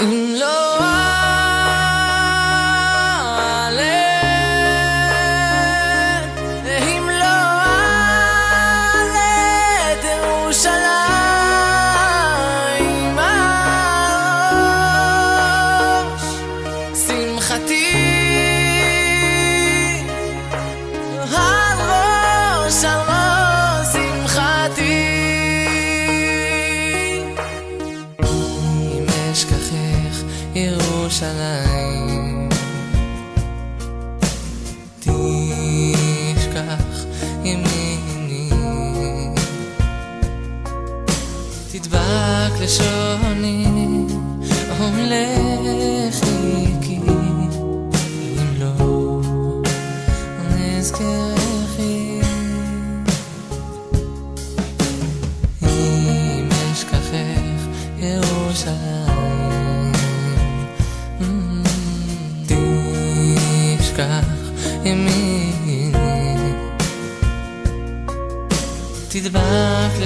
You know I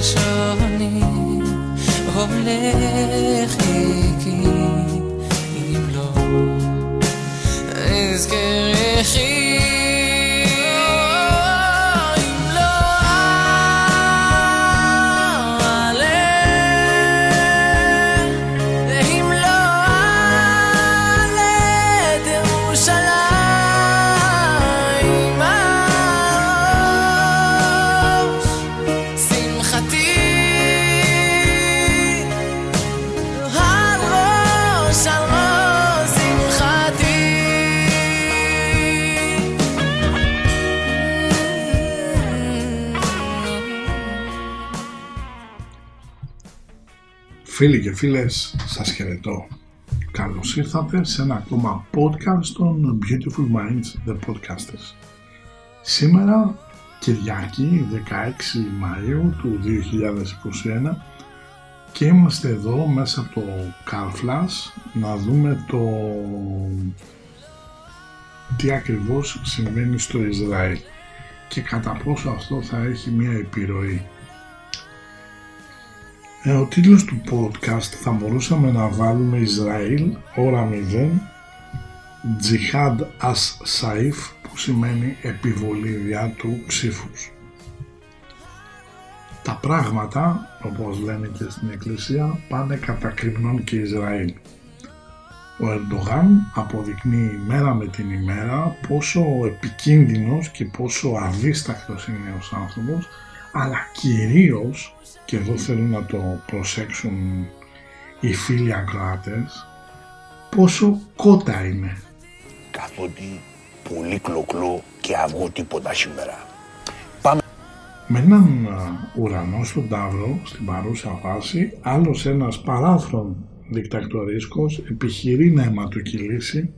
show. Φίλοι και φίλες, σας χαιρετώ. Καλώς ήρθατε σε ένα ακόμα podcast των Beautiful Minds, The Podcasters. Σήμερα, Κυριακή, 16 Μαΐου του 2021 και είμαστε εδώ μέσα από το Car Flash να δούμε το τι ακριβώς συμβαίνει στο Ισραήλ και κατά πόσο αυτό θα έχει μια επιρροή ε, ο τίτλος του podcast θα μπορούσαμε να βάλουμε Ισραήλ, ώρα 0, Jihad as Saif, που σημαίνει επιβολή διά του ψήφους. Τα πράγματα, όπως λένε και στην Εκκλησία, πάνε κατά κρυμνών και Ισραήλ. Ο Ερντογάν αποδεικνύει μέρα με την ημέρα πόσο επικίνδυνος και πόσο αδίστακτος είναι ως άνθρωπος αλλά κυρίως και εδώ θέλω να το προσέξουν οι φίλοι ακροάτες πόσο κότα είναι. καθότι πολύ κλοκλό και αυγό τίποτα σήμερα. Με έναν α, ουρανό στον Ταύρο, στην παρούσα φάση, άλλος ένας παράθρον δικτακτορίσκος επιχειρεί να αιματοκυλήσει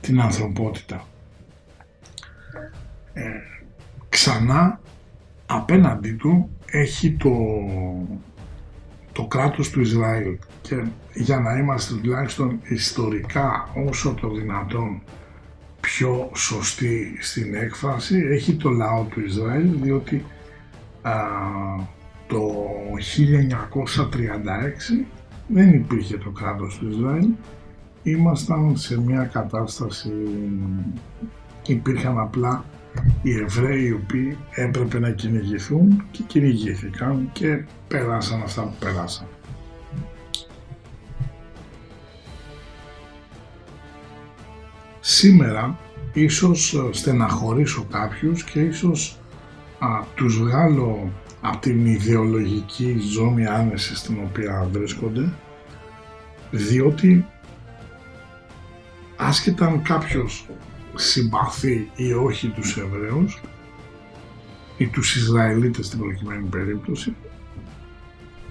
την ανθρωπότητα. Ε, ξανά απέναντί του έχει το, το κράτος του Ισραήλ και για να είμαστε τουλάχιστον ιστορικά όσο το δυνατόν πιο σωστή στην έκφραση έχει το λαό του Ισραήλ διότι α, το 1936 δεν υπήρχε το κράτος του Ισραήλ. Ήμασταν σε μια κατάσταση υπήρχαν απλά οι Εβραίοι οι οποίοι έπρεπε να κυνηγηθούν και κυνηγήθηκαν και περάσαν αυτά που περάσαν. Σήμερα ίσως ε, στεναχωρήσω κάποιους και ίσως α, τους βγάλω από την ιδεολογική ζώνη άνεση στην οποία βρίσκονται διότι άσχετα αν κάποιος συμπαθεί ή όχι τους Εβραίους ή τους Ισραηλίτες στην προκειμένη περίπτωση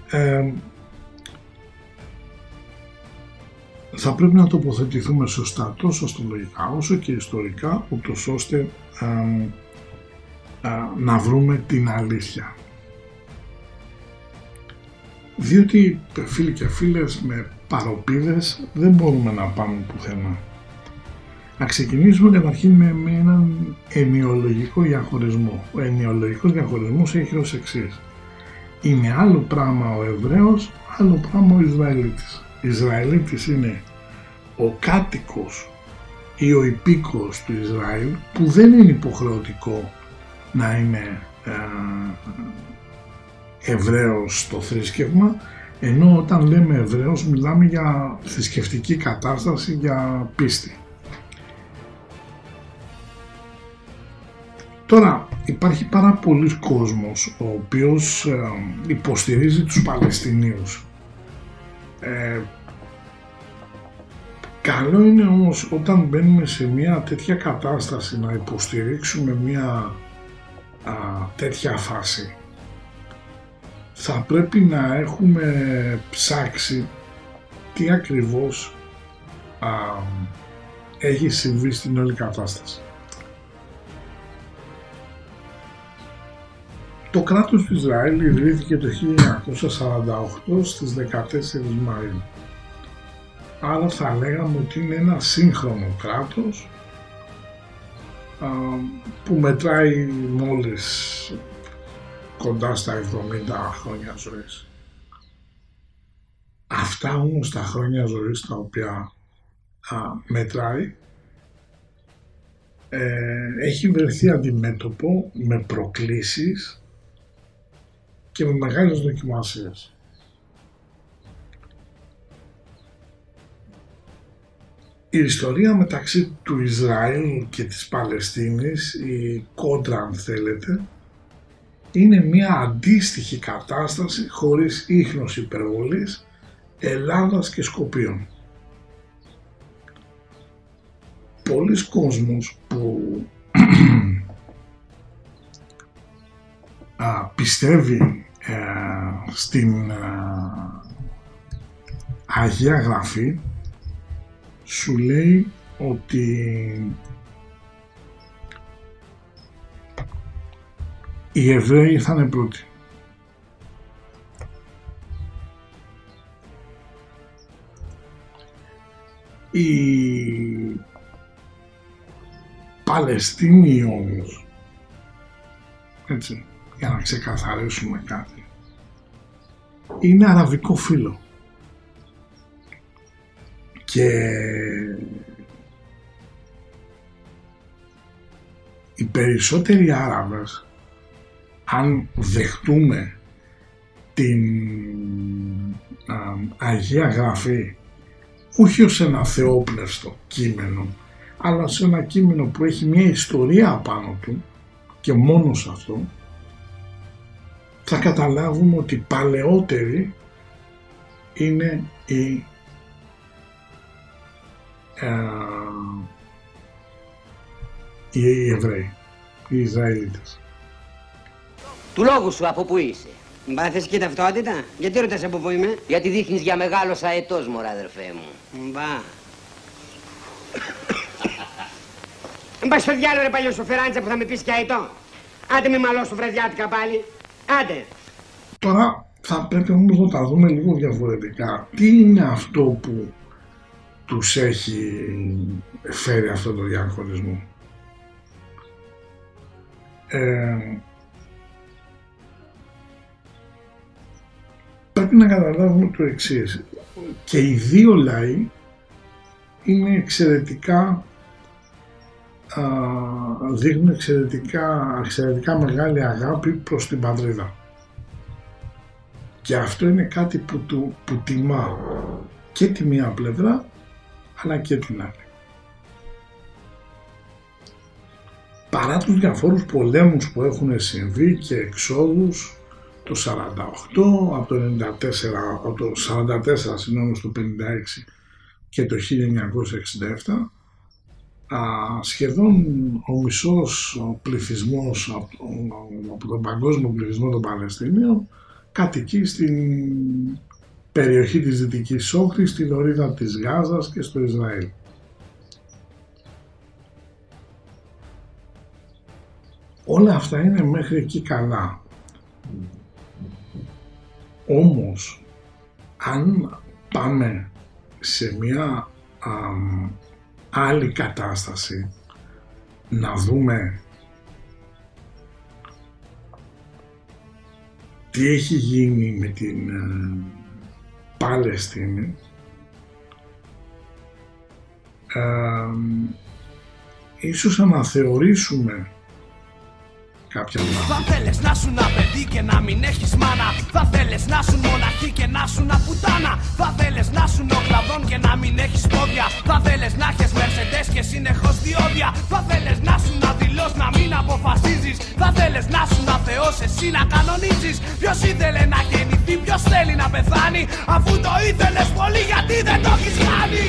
ε, θα πρέπει να τοποθετηθούμε σωστά τόσο αστρολογικά όσο και ιστορικά ούτως ώστε ε, ε, να βρούμε την αλήθεια. Διότι φίλοι και φίλες με παροπίδες δεν μπορούμε να πάμε πουθενά. Να ξεκινήσουμε καταρχήν με, με έναν ενοιολογικό διαχωρισμό. Ο ενοιολογικός διαχωρισμός έχει ως εξής. Είναι άλλο πράγμα ο Εβραίος, άλλο πράγμα ο Ισραηλίτης. Ισραηλίτης είναι ο κάτοικος ή ο υπήκος του Ισραήλ που δεν είναι υποχρεωτικό να είναι ε, Εβραίος στο θρήσκευμα ενώ όταν λέμε Εβραίος μιλάμε για θρησκευτική κατάσταση, για πίστη. Τώρα υπάρχει πάρα πολλοί κόσμος ο οποίος ε, υποστηρίζει τους Παλαιστινίους. Ε, καλό είναι όμως όταν μπαίνουμε σε μια τέτοια κατάσταση να υποστηρίξουμε μια α, τέτοια φάση θα πρέπει να έχουμε ψάξει τι ακριβώς α, έχει συμβεί στην όλη κατάσταση. Το κράτος του Ισραήλ ιδρύθηκε το 1948 στις 14 Μαΐου. Άρα θα λέγαμε ότι είναι ένα σύγχρονο κράτος α, που μετράει μόλις κοντά στα 70 χρόνια ζωής. Αυτά όμως τα χρόνια ζωής τα οποία α, μετράει ε, έχει βρεθεί αντιμέτωπο με προκλήσεις και με μεγάλες δοκιμασίες. Η ιστορία μεταξύ του Ισραήλ και της Παλαιστίνης, η κόντρα αν θέλετε, είναι μια αντίστοιχη κατάσταση χωρίς ίχνος υπερβολής Ελλάδας και Σκοπίων. Πολλοί κόσμος που α, πιστεύει ε, στην Αγία Γραφή σου λέει ότι οι Εβραίοι ήρθαν πρώτοι. Οι Παλαιστίνοι όμως, έτσι, για να ξεκαθαρίσουμε κάτι, είναι αραβικό φύλλο. Και οι περισσότεροι Άραβες αν δεχτούμε την Αγία Γραφή όχι ως ένα θεόπνευστο κείμενο αλλά ως ένα κείμενο που έχει μια ιστορία απάνω του και μόνο σε αυτό θα καταλάβουμε ότι παλαιότεροι είναι οι, ε, οι Εβραίοι, οι Ισραηλίτες. Του λόγου σου από πού είσαι. Μπα και ταυτότητα; Γιατί ρωτάς από πού είμαι; Γιατί δείχνεις για μεγάλο αετός, μωρά αδερφέ μου. Μπα. Μπα στο διάλογο ρε παλιό σοφεράντσα που θα με πεις και αετό. Άντε με μαλώσου βραδιάτικα πάλι. Άντε. Τώρα θα πρέπει όμως να τα δούμε λίγο διαφορετικά. Τι είναι αυτό που τους έχει φέρει αυτό το διαχωρισμό; Ε, πρέπει να καταλάβουμε το εξής. Και οι δύο λαοί είναι εξαιρετικά α, δείχνουν εξαιρετικά, εξαιρετικά μεγάλη αγάπη προς την πατρίδα. Και αυτό είναι κάτι που, του, που τιμά και τη μία πλευρά αλλά και την άλλη. Παρά τους διαφόρους πολέμους που έχουν συμβεί και εξόδους το 48, από το 94, από το 44 συγγνώμη στο 56 και το 1967 α, σχεδόν ο μισός πληθυσμός από, από τον παγκόσμιο πληθυσμό των Παλαιστινίων κατοικεί στην περιοχή της Δυτικής Όχθης, στην ορίδα της Γάζας και στο Ισραήλ. Όλα αυτά είναι μέχρι εκεί καλά. Όμως, αν πάμε σε μια άλλη κατάσταση να δούμε τι έχει γίνει με την ε, Παλαιστίνη. Ε, ίσως αναθεωρήσουμε κάποια πράγματα. Θα θέλεις να σου παιδί και να μην έχεις μάνα. Θα θέλεις να σου μοναχή και να σου πουτάνα. Θα θέλεις να σου κλαδόν και να μην έχεις πόδια. Θα θέλεις να έχεις μερσεντές και συνεχώς διόδια. Θα θέλεις να σου δηλώς να μην αποφασίζεις. Θα θέλεις να σου θεός εσύ να κανονίζεις. Ποιος ήθελε να γεννηθεί, ποιος θέλει να πεθάνει. Αφού το ήθελες πολύ γιατί δεν το έχεις κάνει;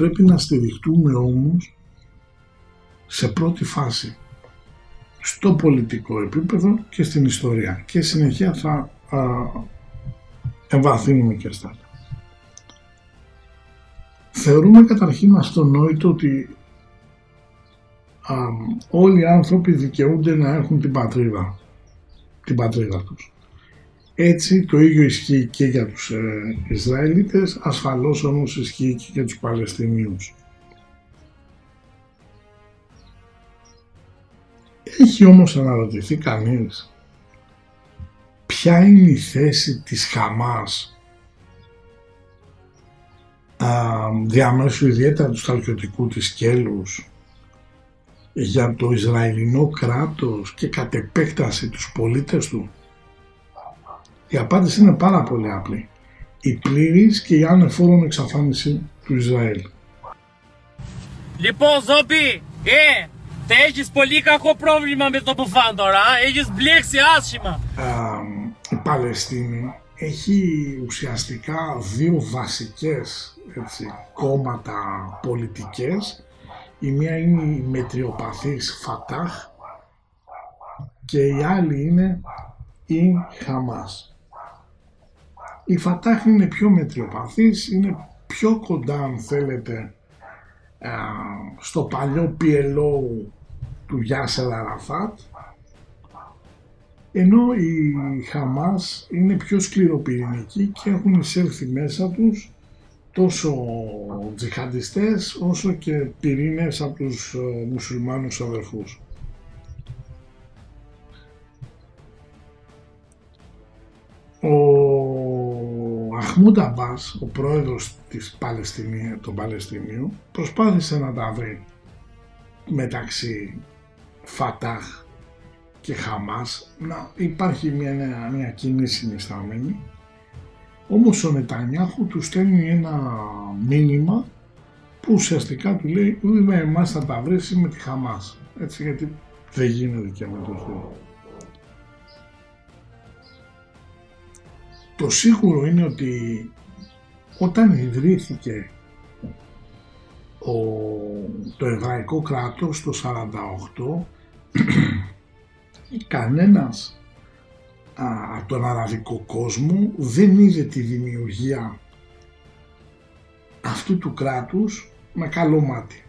Πρέπει να στηριχτούμε όμως σε πρώτη φάση στο πολιτικό επίπεδο και στην ιστορία και συνεχεία θα α, εμβαθύνουμε και στα άλλα. Θεωρούμε καταρχήν αυτονόητο ότι α, όλοι οι άνθρωποι δικαιούνται να έχουν την πατρίδα, την πατρίδα τους. Έτσι το ίδιο ισχύει και για τους ε, Ισραηλίτες, ασφαλώς όμως ισχύει και για τους Παλαιστινίους. Έχει όμως αναρωτηθεί κανείς ποια είναι η θέση της Χαμάς α, διαμέσου ιδιαίτερα του στρατιωτικού της σκέλους για το Ισραηλινό κράτος και κατ' επέκταση τους πολίτες του; Η απάντηση είναι πάρα πολύ απλή. Η πλήρης και η ανεφόρον εξαφάνιση του Ισραήλ. Λοιπόν, Ζόμπι, ε, θα έχεις πολύ κακό πρόβλημα με το μπουφάν τώρα, α; έχεις μπλέξει άσχημα. Α, η Παλαιστίνη έχει ουσιαστικά δύο βασικές έτσι, κόμματα πολιτικές. Η μία είναι η μετριοπαθής Φατάχ και η άλλη είναι η Χαμάς. Η Φατάχ είναι πιο μετριοπαθής, είναι πιο κοντά αν θέλετε α, στο παλιό PLO του Γιάσερ Αραφάτ ενώ η Χαμάς είναι πιο σκληροπυρηνική και έχουν εισέλθει μέσα τους τόσο τζιχαντιστές όσο και πυρήνες από τους ε, μουσουλμάνους αδερφούς. Ο Αχμούντ Αμπάς, ο πρόεδρος της Παλαιστινίου, των Παλαιστινίου, προσπάθησε να τα βρει μεταξύ Φατάχ και Χαμάς. Να υπάρχει μια, μια κοινή συνιστάμενη όμως ο Νετανιάχου του στέλνει ένα μήνυμα που ουσιαστικά του λέει ούτε με εμάς θα τα βρεις με τη Χαμάς έτσι γιατί δεν γίνεται και με το Το σίγουρο είναι ότι όταν ιδρύθηκε ο, το εβραϊκό κράτος το 48 κανένας από τον αραβικό κόσμο δεν είδε τη δημιουργία αυτού του κράτους με καλό μάτι.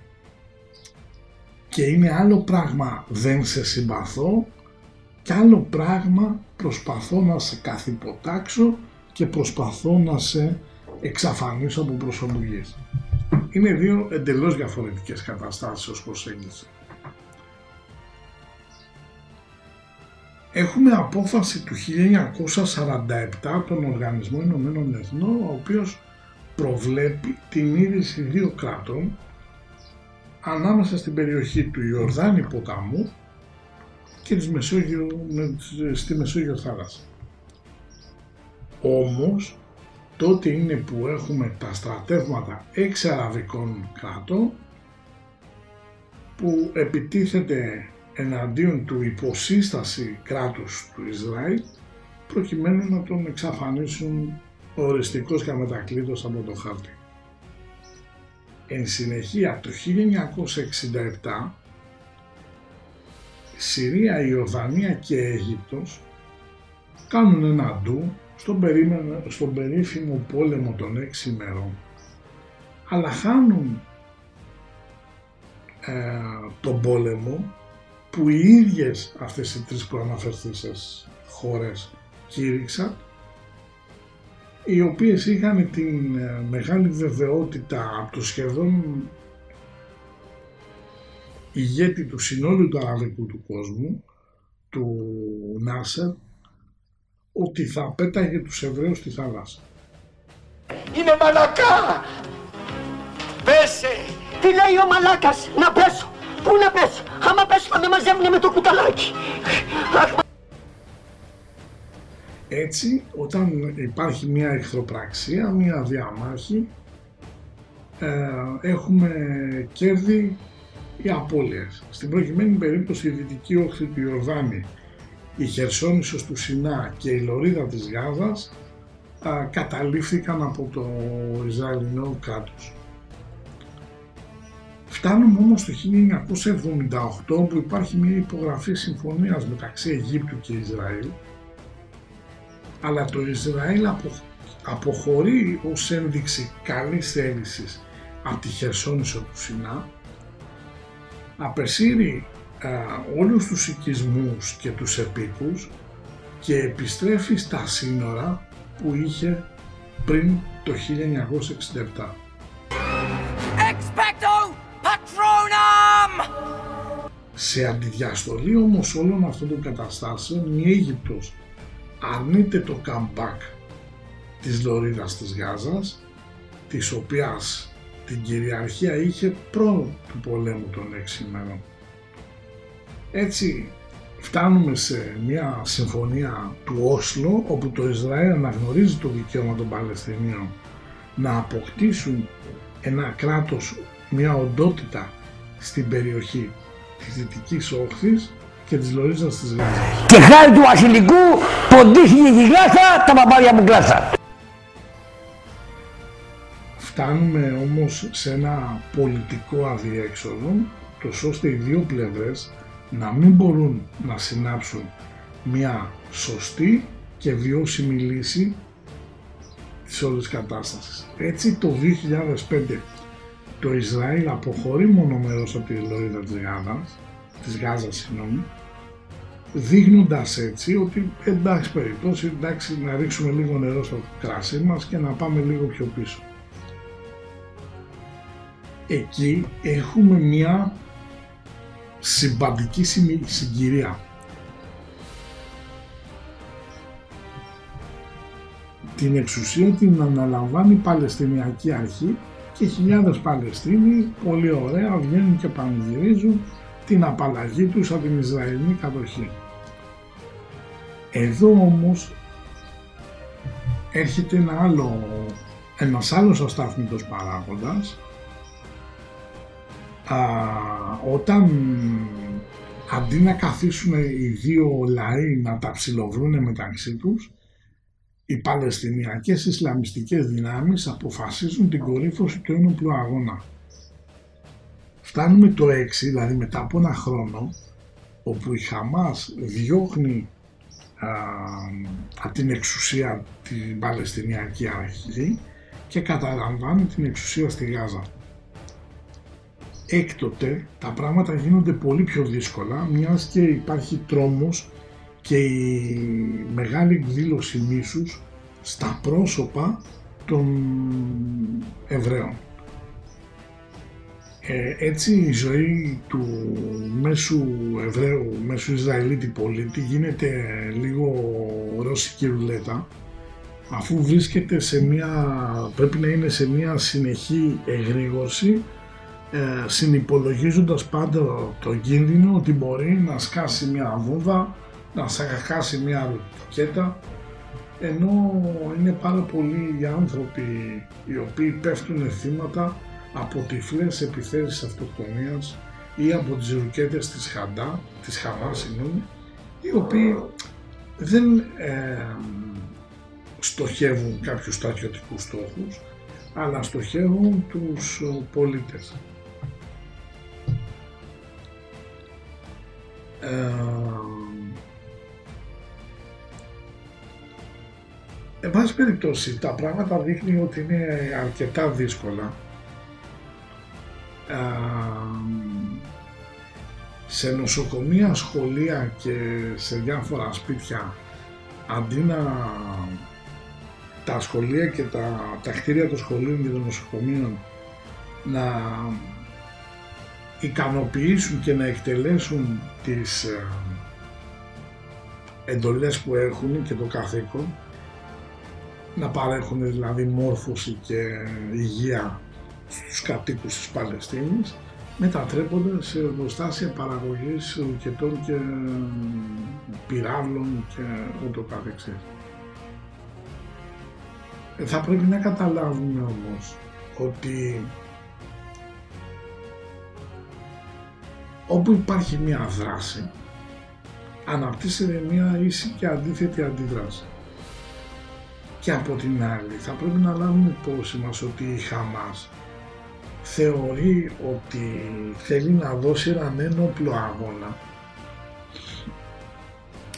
Και είναι άλλο πράγμα δεν σε συμπαθώ και άλλο πράγμα προσπαθώ να σε καθυποτάξω και προσπαθώ να σε εξαφανίσω από προσωπικής. Είναι δύο εντελώς διαφορετικές καταστάσεις ως προσέγγιση. Έχουμε απόφαση του 1947 των Οργανισμών Ηνωμένων Εθνών, ο οποίος προβλέπει την ίδρυση δύο κράτων ανάμεσα στην περιοχή του Ιορδάνη ποταμού και της Μεσόγειο, στη Μεσόγειο θάλασσα. Όμως, τότε είναι που έχουμε τα στρατεύματα έξι αραβικών κράτων που επιτίθεται εναντίον του υποσύσταση κράτους του Ισραήλ προκειμένου να τον εξαφανίσουν οριστικός και αμετακλείτως από το χάρτη. Εν συνεχεία το 1967 Συρία, Ιορδανία και Αίγυπτος κάνουν ένα ντου στον, περίμενο, στον περίφημο πόλεμο των έξι ημερών. Αλλά χάνουν ε, τον πόλεμο που οι ίδιες αυτές οι τρεις προαναφερθήσεις χώρες κήρυξαν οι οποίες είχαν την ε, μεγάλη βεβαιότητα από το σχεδόν ηγέτη του συνόλου του αραβικού του κόσμου, του Νάσερ, ότι θα πέταγε τους Εβραίους στη θάλασσα. Είναι μαλακά! Πέσε! Τι λέει ο μαλάκας, να πέσω! Πού να πέσω! Άμα πέσω θα με μαζεύουνε με το κουταλάκι! Αχ, Έτσι, όταν υπάρχει μια εχθροπραξία, μια διαμάχη, ε, έχουμε κέρδη ή απώλειες. Στην προκειμένη περίπτωση η δυτική όχθη του Ιορδάνη, η Χερσόνησος του Σινά και η Λωρίδα της Γάζας α, καταλήφθηκαν από το Ισραηλινό κράτος. Φτάνουμε όμως το 1978 που υπάρχει μια υπογραφή συμφωνίας μεταξύ Αιγύπτου και Ισραήλ αλλά το Ισραήλ απο- αποχωρεί ως ένδειξη καλής θέλησης από τη Χερσόνησο του Σινά απεσύρει α, όλους τους οικισμούς και τους επίκους και επιστρέφει στα σύνορα που είχε πριν το 1967. Expecto Patronum! Σε αντιδιαστολή όμως όλων αυτών των καταστάσεων η Αίγυπτος αρνείται το comeback της Λωρίδας της Γάζας της οποίας την κυριαρχία είχε προ του πολέμου των έξι ημερών. Έτσι φτάνουμε σε μια συμφωνία του Όσλο όπου το Ισραήλ αναγνωρίζει το δικαίωμα των Παλαιστινίων να αποκτήσουν ένα κράτος, μια οντότητα στην περιοχή της Δυτικής Όχθης και της Λωρίζας της Γάζας. Και χάρη του βασιλικού ποντίστηκε η γλάσσα, τα μπαμπάρια μου κλάσσα. Φτάνουμε όμως σε ένα πολιτικό αδιέξοδο, τόσο ώστε οι δύο πλευρές να μην μπορούν να συνάψουν μια σωστή και βιώσιμη λύση της όλης κατάστασης. Έτσι το 2005 το Ισραήλ αποχωρεί μονομερός από τη Λωρίδα της Γάζας, της Γάζας συγγνώμη, δείχνοντας έτσι ότι εντάξει περιπτώσει, εντάξει να ρίξουμε λίγο νερό στο κράσι μας και να πάμε λίγο πιο πίσω. Εκεί έχουμε μια συμπαντική συμμι- συγκυρία. Την εξουσία την αναλαμβάνει η Παλαιστινιακή Αρχή και χιλιάδες Παλαιστίνοι πολύ ωραία βγαίνουν και πανηγυρίζουν την απαλλαγή τους από την Ισραηλινή κατοχή. Εδώ όμως έρχεται ένα άλλο, ένας άλλος αστάθμητος παράγοντας α, όταν αντί να καθίσουν οι δύο λαοί να τα ψιλοβρούνε μεταξύ τους οι Παλαιστινιακές Ισλαμιστικές δυνάμεις αποφασίζουν την κορύφωση του ένοπλου αγώνα. Φτάνουμε το 6, δηλαδή μετά από ένα χρόνο, όπου η Χαμάς διώχνει α, από την εξουσία την Παλαιστινιακή Αρχή και καταλαμβάνει την εξουσία στη Γάζα. Έκτοτε τα πράγματα γίνονται πολύ πιο δύσκολα μιας και υπάρχει τρόμος και η μεγάλη εκδήλωση μίσους στα πρόσωπα των Εβραίων. Ε, έτσι η ζωή του μέσου Εβραίου, μέσου Ισραηλίτη πολίτη γίνεται λίγο ρώσικη ρουλέτα αφού βρίσκεται σε μια, πρέπει να είναι σε μια συνεχή εγρήγορση ε, συνυπολογίζοντας πάντα το κίνδυνο ότι μπορεί να σκάσει μια βόμβα, να σακακάσει μια ρουκέτα ενώ είναι πάρα πολλοί οι άνθρωποι οι οποίοι πέφτουν θύματα από τυφλές επιθέσεις αυτοκτονίας ή από τις ρουκέτες της Χαντά, της Χαμά, συγγνώμη, οι οποίοι δεν ε, στοχεύουν κάποιους στρατιωτικούς στόχους, αλλά στοχεύουν τους ε, πολίτες. Εν πάση περιπτώσει, τα πράγματα δείχνει ότι είναι αρκετά δύσκολα. Α, σε νοσοκομεία, σχολεία και σε διάφορα σπίτια αντί να τα σχολεία και τα, τα κτίρια των σχολείων και των νοσοκομείων να ικανοποιήσουν και να εκτελέσουν τις ε, εντολές που έχουν και το καθήκον να παρέχουν δηλαδή μόρφωση και υγεία στους κατοίκους της Παλαιστίνης μετατρέπονται σε εργοστάσια παραγωγής ρουκετών και πυράβλων και ούτω καθεξής. Ε, θα πρέπει να καταλάβουμε όμως ότι όπου υπάρχει μια δράση αναπτύσσεται μια ίση και αντίθετη αντίδραση. Και από την άλλη θα πρέπει να λάβουμε υπόψη μας ότι η Χαμάς θεωρεί ότι θέλει να δώσει έναν ένοπλο αγώνα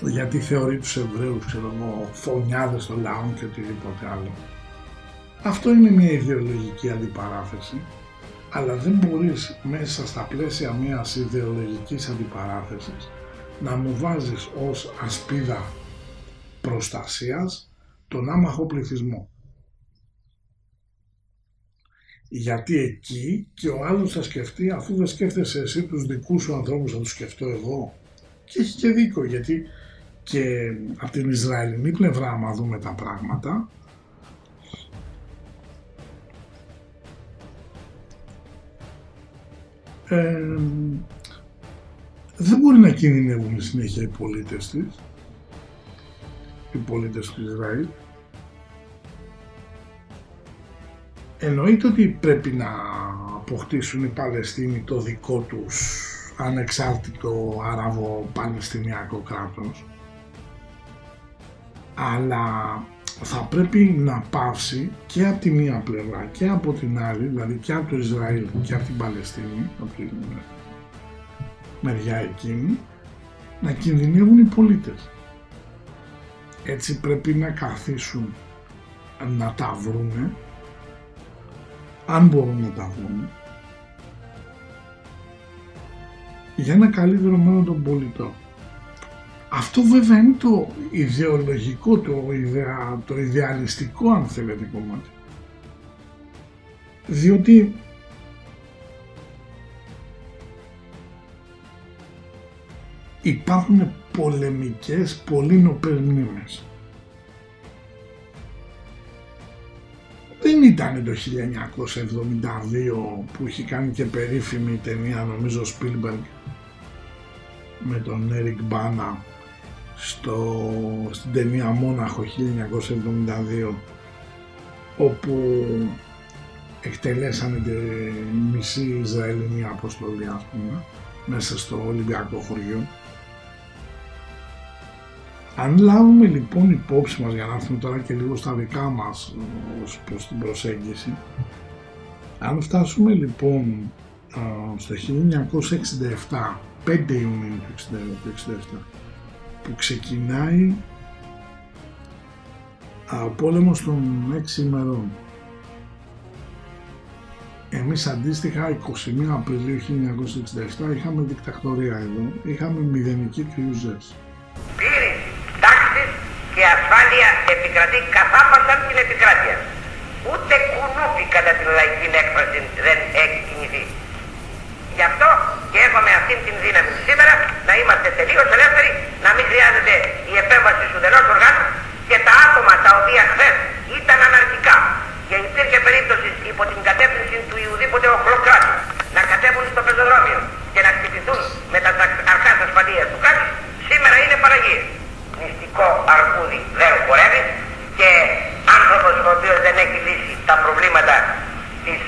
γιατί θεωρεί τους Εβραίους, ξέρω εγώ, φωνιάδες των λαών και οτιδήποτε άλλο. Αυτό είναι μια ιδεολογική αντιπαράθεση, αλλά δεν μπορείς μέσα στα πλαίσια μιας ιδεολογικής αντιπαράθεσης να μου βάζεις ως ασπίδα προστασίας τον άμαχο πληθυσμό. Γιατί εκεί και ο άλλος θα σκεφτεί αφού δεν σκέφτεσαι εσύ τους δικούς σου ανθρώπους θα τους σκεφτώ εγώ. Και έχει και δίκιο γιατί και από την Ισραηλινή πλευρά άμα δούμε τα πράγματα ε, δεν μπορεί να κινδυνεύουν συνέχεια οι πολίτες της. Οι πολίτες του Ισραήλ. Εννοείται ότι πρέπει να αποκτήσουν οι Παλαιστίνοι το δικό τους ανεξάρτητο Άραβο-Παλαιστινιακό κράτος. Αλλά θα πρέπει να πάυσει και από τη μία πλευρά και από την άλλη, δηλαδή και από το Ισραήλ και από την Παλαιστίνη, από την μεριά εκείνη, να κινδυνεύουν οι πολίτες. Έτσι πρέπει να καθίσουν να τα βρούνε, αν μπορούν να τα βρουν, για ένα καλύτερο μέλλον των πολιτών. Αυτό βέβαια είναι το ιδεολογικό, το, ιδεα, το ιδεαλιστικό αν θέλετε κομμάτι. Διότι υπάρχουν πολεμικές πολύ νοπές μνήμες. Δεν ήταν το 1972 που είχε κάνει και περίφημη ταινία νομίζω Spielberg με τον Eric Bana στο, στην ταινία Μόναχο 1972 όπου εκτελέσανε τη μισή Ισραηλινή αποστολή ας πούμε μέσα στο Ολυμπιακό χωριό. Αν λάβουμε λοιπόν υπόψη μας για να έρθουμε τώρα και λίγο στα δικά μας ως προς την προσέγγιση αν φτάσουμε λοιπόν στο 1967 5 Ιουνίου του 1967 που ξεκινάει ο πόλεμος των 6 ημερών. Εμείς αντίστοιχα 21 Απριλίου 1967 είχαμε δικτακτορία εδώ, είχαμε μηδενική κρυουζές. Πλήρης τάξη και ασφάλεια επικρατεί καθάπασαν την επικράτεια. Ούτε κουνούπι κατά την λαϊκή έκφραση δεν έχει κινηθεί. Γι' αυτό και έχουμε αυτή την δύναμη σήμερα να είμαστε τελείως ελεύθεροι, να μην χρειάζεται η επέμβαση του δελός οργάνους και τα άτομα τα οποία χθες ήταν αναρχικά και υπήρχε περίπτωση υπό την κατεύθυνση του Ιουδήποτε οχλοκράτου να κατέβουν στο πεζοδρόμιο και να χτυπηθούν με τα αρχά ασφαλείας του κράτους, σήμερα είναι παραγίες. Μυστικό αρκούδι δεν χορεύει και άνθρωπος ο οποίος δεν έχει λύσει τα προβλήματα της,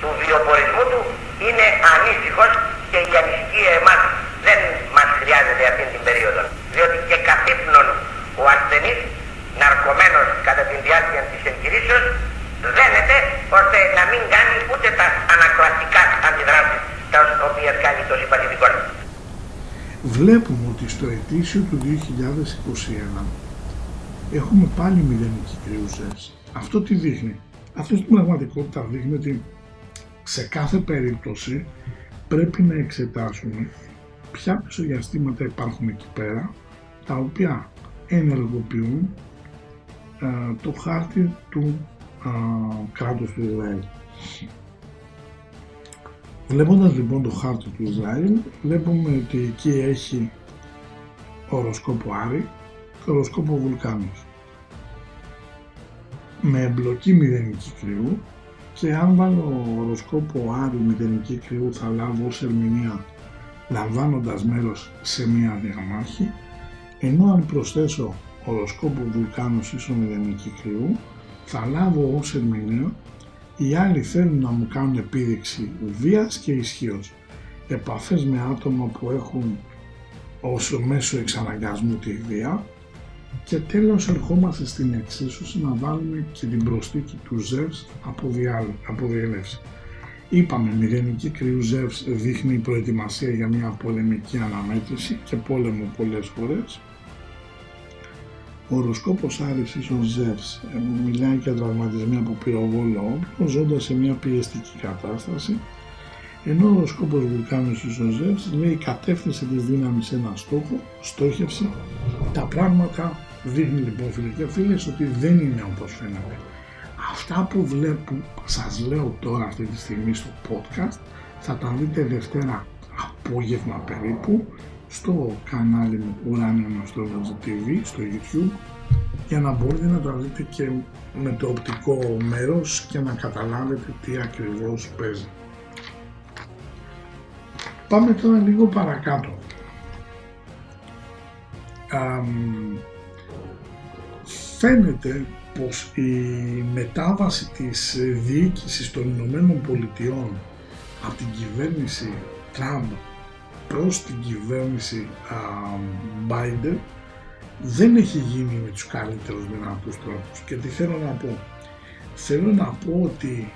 του βιοπορισμού του είναι ανήσυχος και η ανησυχία εμάς δεν μας χρειάζεται αυτή την περίοδο. Διότι και καθύπνων ο ασθενής, ναρκωμένος κατά την διάρκεια της εγχειρήσεως, δένεται ώστε να μην κάνει ούτε τα ανακλαστικά αντιδράσεις τα οποία κάνει το συμπαθητικό. Βλέπουμε ότι στο ετήσιο του 2021 έχουμε πάλι μηδενική κρυούζες. Αυτό τι δείχνει; Αυτό στην πραγματικότητα δείχνει ότι σε κάθε περίπτωση πρέπει να εξετάσουμε ποια μεσογειαστήματα υπάρχουν εκεί πέρα τα οποία ενεργοποιούν ε, το χάρτη του ε, κράτους του Ισραήλ. Βλέποντας λοιπόν το χάρτη του Ισραήλ, βλέπουμε ότι εκεί έχει οροσκόπο Άρη και οροσκόπο Βουλκάνος. Με εμπλοκή μηδενική κρυού και αν βάλω οροσκόπο Άρη μηδενική κρυού θα λάβω ως ερμηνεία λαμβάνοντας μέρος σε μία διαμάχη ενώ αν προσθέσω οροσκόπο Βουλκάνος ίσο μηδενική κρυού θα λάβω ως ερμηνεία οι άλλοι θέλουν να μου κάνουν επίδειξη βίας και ισχύως. Επαφές με άτομα που έχουν όσο μέσο εξαναγκασμού τη βία και τέλος ερχόμαστε στην εξίσωση να βάλουμε και την προσθήκη του Ζεύς από, από διέλευση. Είπαμε μηδενική κρυού Ζεύς δείχνει προετοιμασία για μια πολεμική αναμέτρηση και πόλεμο πολλές φορές ο οροσκόπος Άρης ίσον Ζεύς ε, μιλάει για τραυματισμή από πυροβόλο όπλο ζώντας σε μια πιεστική κατάσταση ενώ ο οροσκόπος Βουλκάνος ίσον Ζεύς λέει κατεύθυνση της δύναμης σε ένα στόχο, στόχευση, τα πράγματα δείχνει λοιπόν φίλε και φίλες ότι δεν είναι όπως φαίνεται. Αυτά που βλέπω, σας λέω τώρα αυτή τη στιγμή στο podcast θα τα δείτε Δευτέρα απόγευμα περίπου στο κανάλι μου Uranium Astrology TV στο YouTube για να μπορείτε να τα δείτε και με το οπτικό μέρος και να καταλάβετε τι ακριβώς παίζει. Πάμε τώρα λίγο παρακάτω. φαίνεται πως η μετάβαση της διοίκησης των Ηνωμένων Πολιτειών από την κυβέρνηση Τραμπ προς την κυβέρνηση α, Biden δεν έχει γίνει με τους καλύτερους δυνατούς τρόπους. Και τι θέλω να πω. Θέλω να πω ότι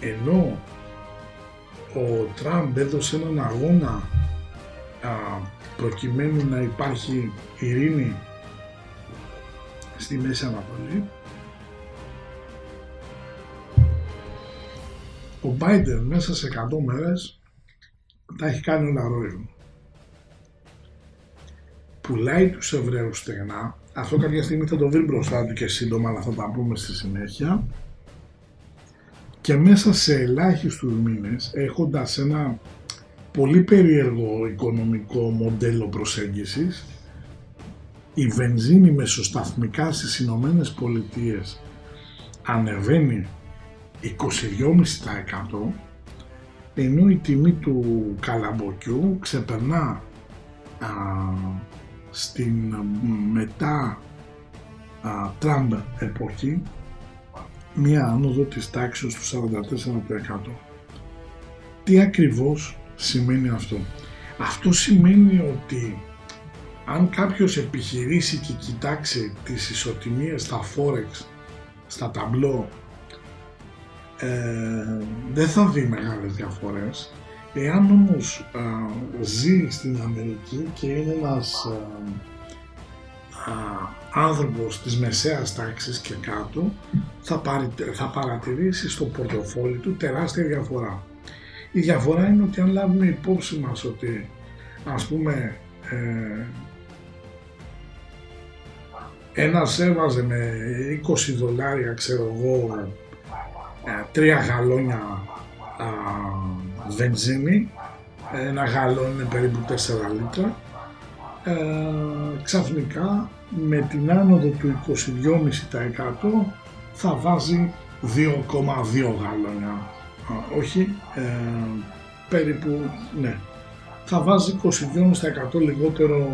ενώ ο Τραμπ έδωσε έναν αγώνα α, προκειμένου να υπάρχει ειρήνη στη Μέση Ανατολή ο Biden μέσα σε 100 μέρες τα έχει κάνει όλα ρόιλο. Πουλάει τους Εβραίους στεγνά, αυτό κάποια στιγμή θα το βρει μπροστά του και σύντομα, αλλά θα τα πούμε στη συνέχεια. Και μέσα σε ελάχιστους μήνες, έχοντας ένα πολύ περίεργο οικονομικό μοντέλο προσέγγισης, η βενζίνη μεσοσταθμικά στις Ηνωμένες Πολιτείες ανεβαίνει 22,5% ενώ η τιμή του καλαμποκιού ξεπερνά α, στην μετά α, Τραμπ εποχή μία άνοδο της τάξης του 44%. Τι ακριβώς σημαίνει αυτό; Αυτό σημαίνει ότι αν κάποιος επιχειρήσει και κοιτάξει τις ισοτιμίες στα Forex, στα ταμπλό ε, δεν θα δει μεγάλες διαφορές. Εάν όμως ζει στην Αμερική και είναι ένας άνθρωπος της μεσαίας τάξης και κάτω, θα, πάρει, θα παρατηρήσει στο πορτοφόλι του τεράστια διαφορά. Η διαφορά είναι ότι αν λάβουμε υπόψη μας ότι ας πούμε ε, ένας έβαζε με 20 δολάρια ξέρω εγώ ε, τρία γαλόνια α, βενζίνη, ένα γαλόνι είναι περίπου 4 λίτρα. Ε, ξαφνικά με την άνοδο του 22,5% θα βάζει 2,2 γαλόνια. όχι, ε, περίπου, ναι. Θα βάζει 22,5% λιγότερο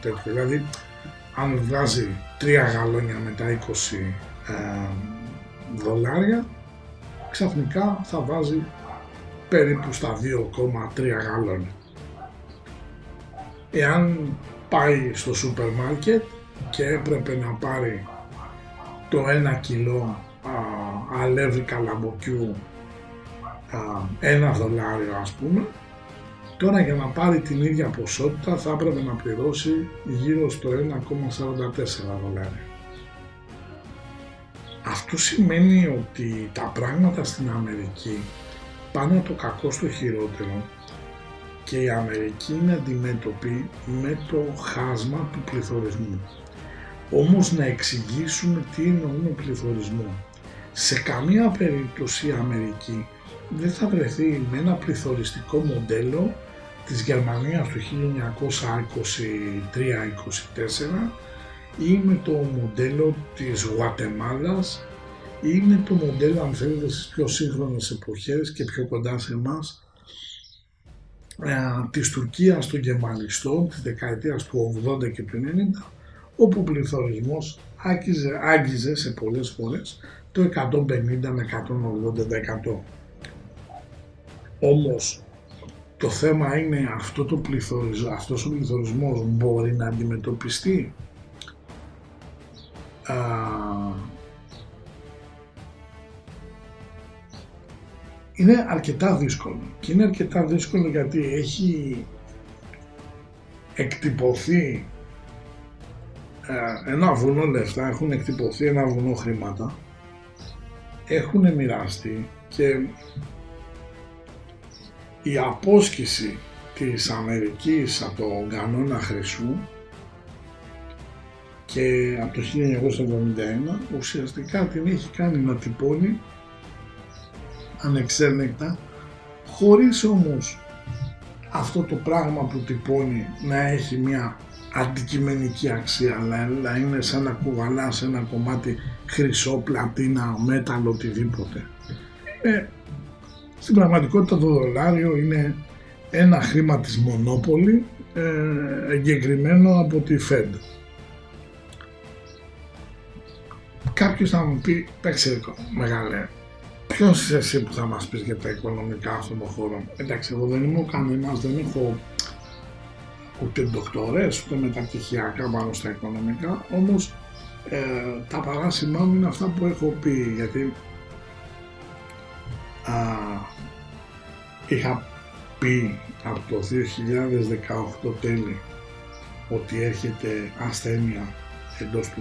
τέτοιο. Δηλαδή, αν βγάζει 3 γαλόνια μετά 20 δολάρια ξαφνικά θα βάζει περίπου στα 2,3 γάλων. Εάν πάει στο σούπερ μάρκετ και έπρεπε να πάρει το 1 κιλό α, αλεύρι καλαμποκιού α, ένα δολάριο ας πούμε τώρα για να πάρει την ίδια ποσότητα θα έπρεπε να πληρώσει γύρω στο 1,44 δολάρια. Αυτό σημαίνει ότι τα πράγματα στην Αμερική πάνε από το κακό στο χειρότερο και η Αμερική είναι αντιμέτωπη με το χάσμα του πληθωρισμού. Όμως να εξηγήσουμε τι εννοούμε πληθωρισμό. Σε καμία περίπτωση η Αμερική δεν θα βρεθεί με ένα πληθωριστικό μοντέλο της Γερμανίας του 1923-24 ή με το μοντέλο της Γουατεμάλας ή με το μοντέλο αν θέλετε στις πιο σύγχρονες εποχές και πιο κοντά σε εμάς ε, της Τουρκίας των Γεμαλιστών της δεκαετίας του 80 και του 90 όπου ο πληθωρισμός άγγιζε, άγγιζε σε πολλές φορές το 150 με 180%. Όμως το θέμα είναι αυτό το πληθωρισμό, αυτός ο πληθωρισμός μπορεί να αντιμετωπιστεί. Α, είναι αρκετά δύσκολο. Και είναι αρκετά δύσκολο γιατί έχει εκτυπωθεί ε, ένα βουνό λεφτά, έχουν εκτυπωθεί ένα βουνό χρήματα, έχουν μοιραστεί και η απόσκηση της Αμερικής από τον κανόνα χρυσού και από το 1971 ουσιαστικά την έχει κάνει να τυπώνει ανεξέλεγκτα χωρίς όμως αυτό το πράγμα που τυπώνει να έχει μια αντικειμενική αξία αλλά είναι σαν να κουβαλάς ένα κομμάτι χρυσό, πλατίνα, μέταλλο, οτιδήποτε. Ε, στην πραγματικότητα το δολάριο είναι ένα χρήμα της μονόπολη ε, εγκεκριμένο από τη Fed. Κάποιος θα μου πει, παίξε μεγάλε, ποιος είσαι εσύ που θα μας πεις για τα οικονομικά αυτόν τον χώρο. Εντάξει, εγώ δεν είμαι ο κανένας, δεν έχω ούτε ντοκτορές, ούτε μεταπτυχιακά πάνω στα οικονομικά, όμως ε, τα παράσημά μου είναι αυτά που έχω πει, γιατί α, είχα πει από το 2018 τέλη ότι έρχεται ασθένεια εντός του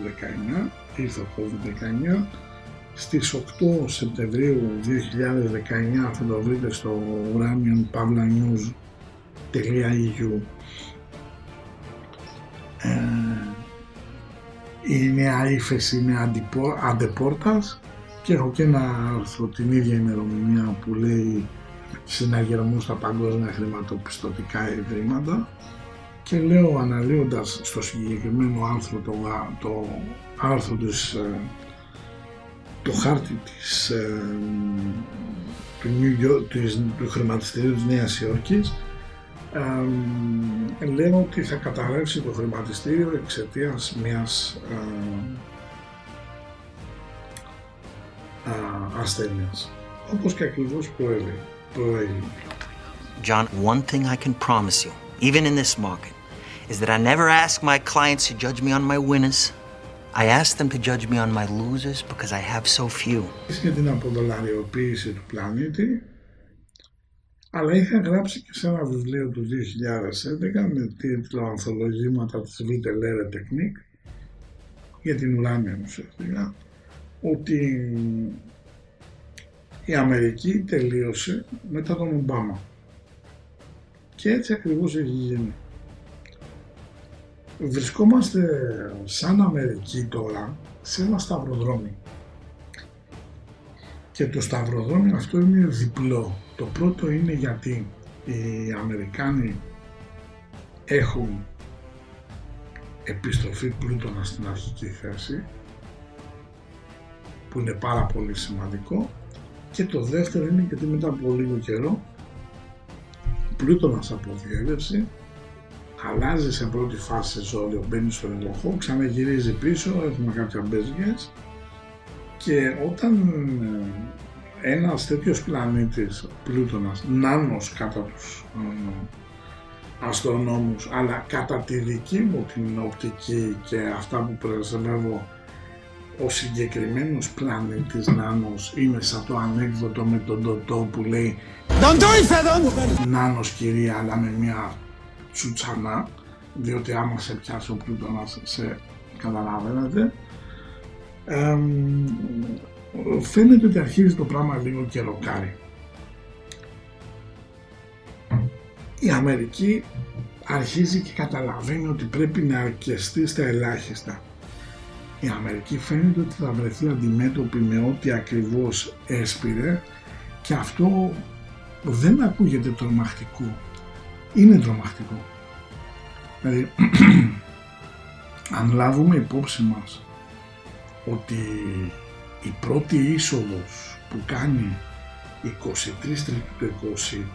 19, ήρθε ο COVID-19, στις 8 Σεπτεμβρίου 2019 θα το βρείτε στο uranianpavlanews.eu ε, η νέα ύφεση είναι αντεπόρτας και έχω και ένα άρθρο την ίδια ημερομηνία που λέει συναγερμού στα παγκόσμια χρηματοπιστωτικά ιδρύματα και λέω αναλύοντας στο συγκεκριμένο άρθρο το, το άρθρο της, ε, το χάρτη της, ε, του, New της, του χρηματιστηρίου της Νέας Υόρκης ε, λέω ότι θα καταρρεύσει το χρηματιστήριο εξαιτίας μιας ασθένειας όπως και ακριβώς προέλεγε. John, one thing I can promise you, even in this market, is that I never ask my clients to judge me on my winners. I ask them to judge me on my losers because I have so few. Για την αποδολαριοποίηση του πλανήτη, αλλά είχα γράψει και σε ένα βιβλίο του 2011 με τίτλο «Ανθολογήματα της Βίτε Λέρε Τεκνίκ» για την ουράνια ουσιαστικά, ότι η Αμερική τελείωσε μετά τον Ομπάμα. Και έτσι ακριβώς έχει γίνει. Βρισκόμαστε σαν Αμερική τώρα σε ένα σταυροδρόμι. Και το σταυροδρόμι αυτό είναι διπλό. Το πρώτο είναι γιατί οι Αμερικάνοι έχουν επιστροφή πλούτονα στην αρχική θέση που είναι πάρα πολύ σημαντικό και το δεύτερο είναι γιατί μετά από λίγο καιρό πλούτονας από διέλευση αλλάζει σε πρώτη φάση ζώδιο, μπαίνει στον ελοχό, ξαναγυρίζει πίσω, έχουμε κάποια μπέζιες και όταν ε, ένας τέτοιος πλανήτης, πλούτονας, νάνος κατά τους ε, αστρονόμους, αλλά κατά τη δική μου την οπτική και αυτά που πρεσβεύω ο συγκεκριμένος πλανήτης Νάνος είναι σαν το ανέκδοτο με τον Ντοτό που λέει Νάνος κυρία αλλά με μια τσουτσανά διότι άμα σε πιάσει ο πλούτονας σε καταλαβαίνετε ε, φαίνεται ότι αρχίζει το πράγμα λίγο και ροκάρει. η Αμερική αρχίζει και καταλαβαίνει ότι πρέπει να αρκεστεί στα ελάχιστα. Η Αμερική φαίνεται ότι θα βρεθεί αντιμέτωπη με ό,τι ακριβώς έσπηρε και αυτό δεν ακούγεται τρομακτικό. Είναι τρομακτικό. Δηλαδή, αν λάβουμε υπόψη μας ότι η πρώτη είσοδος που κάνει 23 του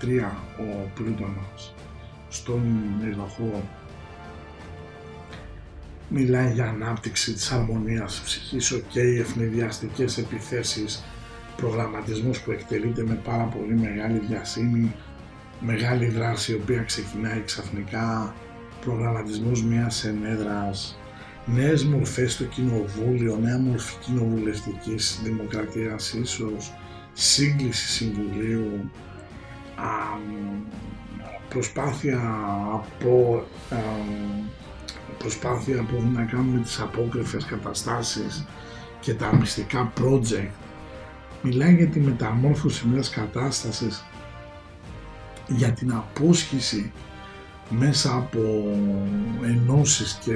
23 ο Πλούτονας στον Ελοχό μιλάει για ανάπτυξη της αρμονίας ψυχής, ok, ευνηδιαστικές επιθέσεις, προγραμματισμός που εκτελείται με πάρα πολύ μεγάλη διασύνη, μεγάλη δράση η οποία ξεκινάει ξαφνικά, προγραμματισμός μιας ενέδρας, νέες μορφές στο κοινοβούλιο, νέα μορφή κοινοβουλευτικής δημοκρατίας ίσως, σύγκληση συμβουλίου, προσπάθεια από προσπάθεια που έχουν να κάνουν με τις απόκριφες καταστάσεις και τα μυστικά project. Μιλάει για τη μεταμόρφωση μιας κατάστασης για την απόσχηση μέσα από ενώσεις και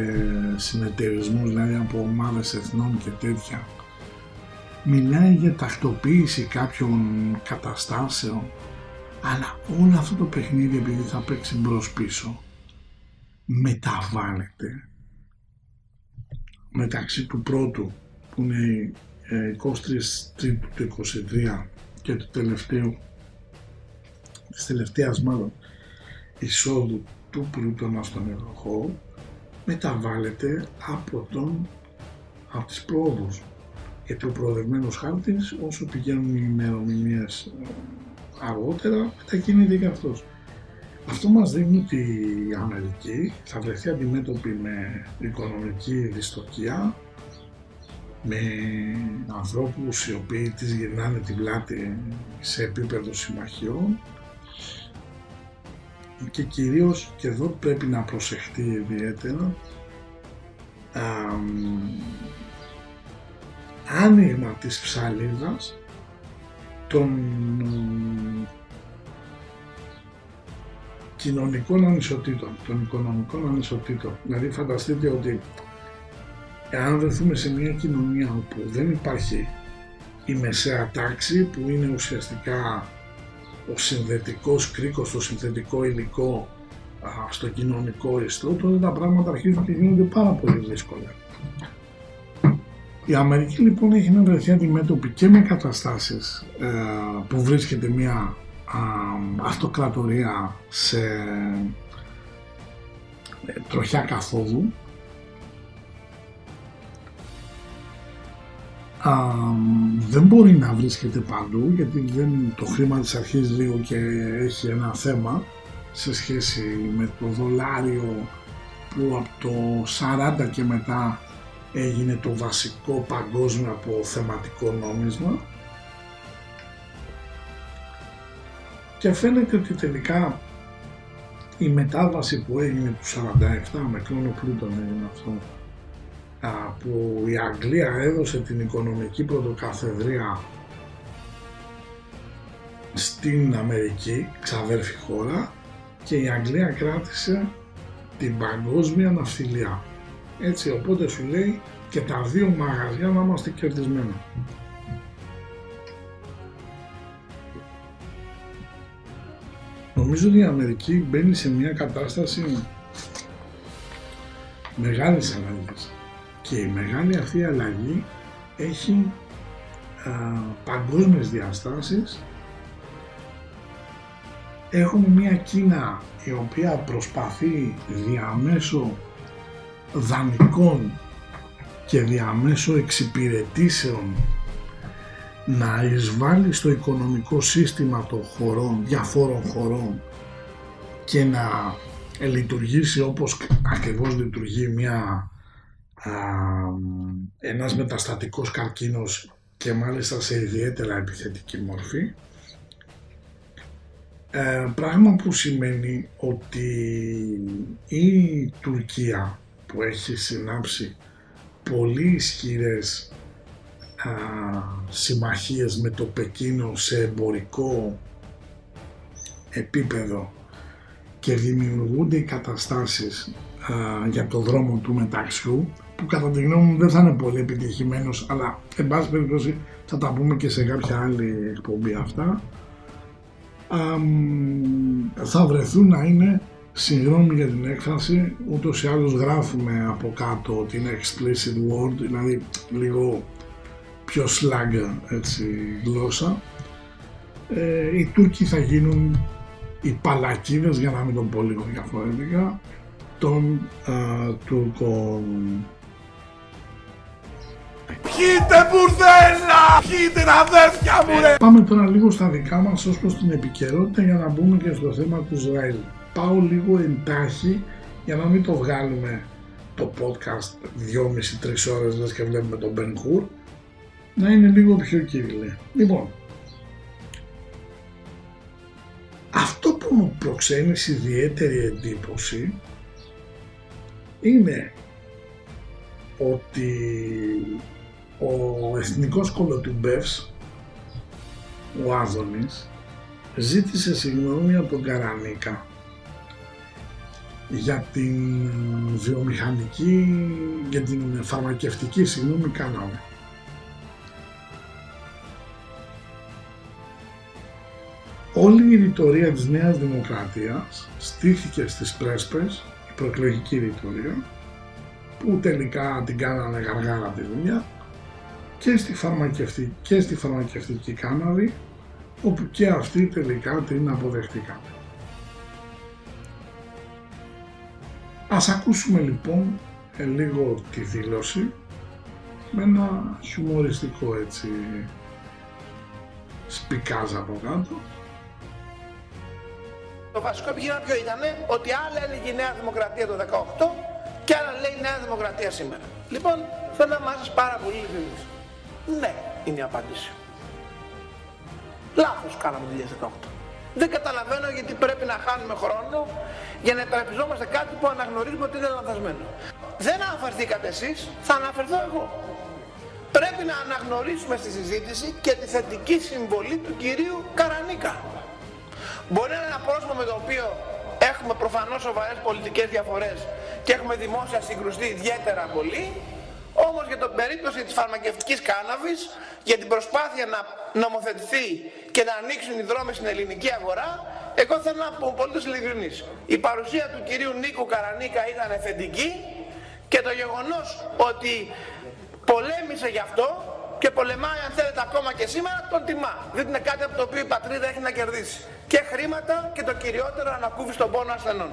συνεταιρισμούς, δηλαδή από ομάδες εθνών και τέτοια. Μιλάει για τακτοποίηση κάποιων καταστάσεων, αλλά όλο αυτό το παιχνίδι επειδή θα παίξει μπρος πίσω, μεταβάλλεται μεταξύ του πρώτου που είναι 23 Τρίτου του 23 και του τελευταίου της τελευταίας μάλλον εισόδου του Πλούτονα στον Ευρωχώρο μεταβάλλεται από, τον, από τις πρόοδους γιατί ο προοδευμένος χάρτης όσο πηγαίνουν οι ημερομηνίες ε, αργότερα μετακινείται και αυτός. Αυτό μας δείχνει ότι η Αμερική θα βρεθεί αντιμέτωπη με οικονομική δυστοκία, με ανθρώπους οι οποίοι της γυρνάνε την πλάτη σε επίπεδο συμμαχιών και κυρίως και εδώ πρέπει να προσεχτεί ιδιαίτερα άνοιγμα της ψαλίδας των κοινωνικών ανισοτήτων, των οικονομικών ανισοτήτων. Δηλαδή φανταστείτε ότι εάν βρεθούμε σε μια κοινωνία όπου δεν υπάρχει η μεσαία τάξη που είναι ουσιαστικά ο συνδετικός κρίκος, το συνθετικό υλικό στο κοινωνικό ιστό, τότε τα πράγματα αρχίζουν και γίνονται πάρα πολύ δύσκολα. Η Αμερική λοιπόν έχει να βρεθεί αντιμέτωπη και με καταστάσεις ε, που βρίσκεται μια αυτοκρατορία σε ε, τροχιά καθόδου δεν μπορεί να βρίσκεται παντού γιατί δεν, το χρήμα της αρχίζει λίγο και έχει ένα θέμα σε σχέση με το δολάριο που από το 40 και μετά έγινε το βασικό παγκόσμιο από θεματικό νόμισμα. Και φαίνεται ότι τελικά η μετάβαση που έγινε του 47 με κρόνο πλούτον έγινε αυτό που η Αγγλία έδωσε την οικονομική πρωτοκαθεδρία στην Αμερική, ξαδέρφη χώρα και η Αγγλία κράτησε την παγκόσμια ναυτιλία. Έτσι οπότε σου λέει και τα δύο μαγαζιά να είμαστε κερδισμένοι. Νομίζω ότι η Αμερική μπαίνει σε μια κατάσταση μεγάλης αλλαγής και η μεγάλη αυτή αλλαγή έχει α, παγκόσμιες διαστάσεις. Έχουμε μια Κίνα η οποία προσπαθεί διαμέσω δανεικών και διαμέσω εξυπηρετήσεων να εισβάλλει στο οικονομικό σύστημα των χωρών, διαφόρων χωρών και να λειτουργήσει όπως ακριβώς λειτουργεί μια, α, ένας μεταστατικός καρκίνος και μάλιστα σε ιδιαίτερα επιθετική μορφή ε, πράγμα που σημαίνει ότι η Τουρκία που έχει συνάψει πολύ ισχυρές α, συμμαχίες με το Πεκίνο σε εμπορικό επίπεδο και δημιουργούνται οι καταστάσεις για το δρόμο του μεταξιού που κατά τη γνώμη μου δεν θα είναι πολύ επιτυχημένος αλλά εν πάση περιπτώσει θα τα πούμε και σε κάποια άλλη εκπομπή αυτά. Θα βρεθούν να είναι συγγνώμη για την έκφραση ούτως ή άλλως γράφουμε από κάτω ότι είναι explicit word δηλαδή λίγο πιο slang έτσι γλώσσα. Ε, οι Τούρκοι θα γίνουν οι παλακίδες για να μην τον πω λίγο διαφορετικά των α, Τούρκων Πιείτε μπουρδέλα! Πιείτε τα αδέρφια μου ρε! Πάμε τώρα λίγο στα δικά μας ως προς την επικαιρότητα για να μπούμε και στο θέμα του Ισραήλ. Πάω λίγο εντάχει για να μην το βγάλουμε το podcast 2,5-3 ώρες λες και βλέπουμε τον Ben Hur να είναι λίγο πιο κύριλε. Λοιπόν, αυτό που μου προξένει ιδιαίτερη εντύπωση είναι ότι ο εθνικός κολοτουμπεύς, ο Άδωνης, ζήτησε συγγνώμη από τον Καρανίκα για την βιομηχανική, για την φαρμακευτική συγγνώμη κάναμε. Όλη η ρητορία της Νέας Δημοκρατίας στήθηκε στις πρέσπες, η προεκλογική ρητορία, που τελικά την κάνανε γαργάρα τη δουλειά και στη φαρμακευτική, και στη φαρμακευτική κάναβη όπου και αυτοί τελικά την αποδεχτήκαν. Ας ακούσουμε λοιπόν ε, λίγο τη δήλωση με ένα χιουμοριστικό έτσι σπικάζ από κάτω το βασικό επιχείρημα ποιο ήταν ότι άλλα έλεγε η Νέα Δημοκρατία το 18 και άλλα λέει η Νέα Δημοκρατία σήμερα. Λοιπόν, θέλω να μάθεις πάρα πολύ ειλικρινής. Ναι, είναι η απάντηση. Λάθος κάναμε το 2018. Δεν καταλαβαίνω γιατί πρέπει να χάνουμε χρόνο για να υπερασπιζόμαστε κάτι που αναγνωρίζουμε ότι είναι λανθασμένο. Δεν αναφερθήκατε εσείς, θα αναφερθώ εγώ. Πρέπει να αναγνωρίσουμε στη συζήτηση και τη θετική συμβολή του κυρίου Καρανίκα. Μπορεί να είναι ένα πρόσωπο με το οποίο έχουμε προφανώς σοβαρές πολιτικές διαφορές και έχουμε δημόσια συγκρουστεί ιδιαίτερα πολύ, όμως για την περίπτωση της φαρμακευτικής κάναβης, για την προσπάθεια να νομοθετηθεί και να ανοίξουν οι δρόμοι στην ελληνική αγορά, εγώ θέλω να πω πολύ ειλικρινής. Η παρουσία του κυρίου Νίκου Καρανίκα ήταν θετική και το γεγονός ότι πολέμησε γι' αυτό και πολεμάει αν θέλετε ακόμα και σήμερα τον τιμά. Δεν είναι κάτι από το οποίο η πατρίδα έχει να κερδίσει. Και χρήματα και το κυριότερο ανακούφιση στον πόνο ασθενών.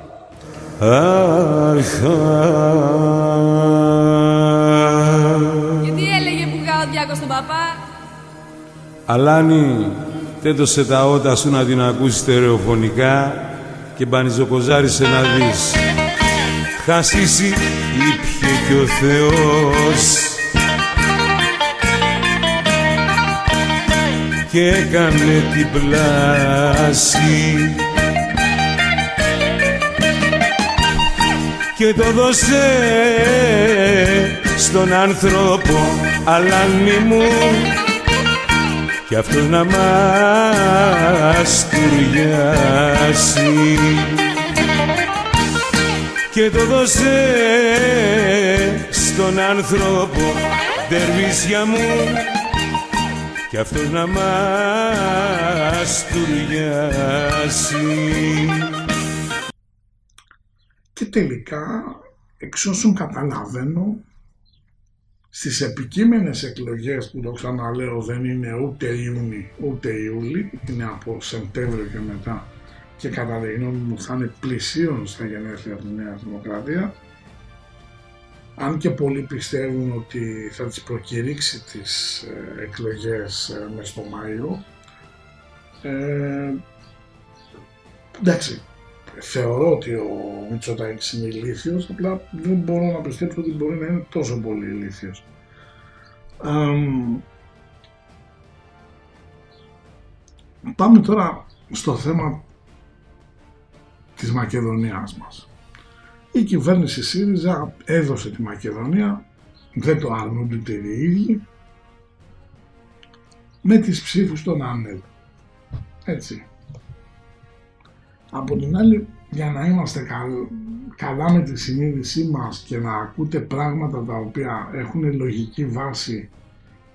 Γιατί έλεγε που ο στον παπά. Αλάνι, τέτοσε τα ότα σου να την ακούσεις στερεοφωνικά και μπανιζοκοζάρισε να δεις. Χασίσει ήπιε και ο Θεός και έκανε την πλάση και το δώσε στον άνθρωπο αλάνι μου και αυτός να μας τουριάσει και το δώσε στον άνθρωπο τερβίσια μου κι αυτός να μας τουριάσει. Και τελικά, εξ όσων καταλαβαίνω, στις επικείμενες εκλογές που το ξαναλέω δεν είναι ούτε Ιούνι ούτε Ιούλη, είναι από Σεπτέμβριο και μετά και κατά τη γνώμη μου θα είναι πλησίων στα γενέθλια της Νέας Δημοκρατία, αν και πολλοί πιστεύουν ότι θα τις προκηρύξει τις ε, εκλογές ε, μες στο Μάιο, ε, εντάξει, θεωρώ ότι ο Μητσοτάκης είναι ηλίθιος, απλά δεν μπορώ να πιστέψω ότι μπορεί να είναι τόσο πολύ ηλίθιος. Πάμε τώρα στο θέμα της Μακεδονίας μας. Η κυβέρνηση ΣΥΡΙΖΑ έδωσε τη Μακεδονία, δεν το αρνούνται οι ίδιοι, με τις ψήφους των ΑΝΕΛ. Έτσι. Από την άλλη, για να είμαστε καλ- καλά με τη συνείδησή μας και να ακούτε πράγματα τα οποία έχουν λογική βάση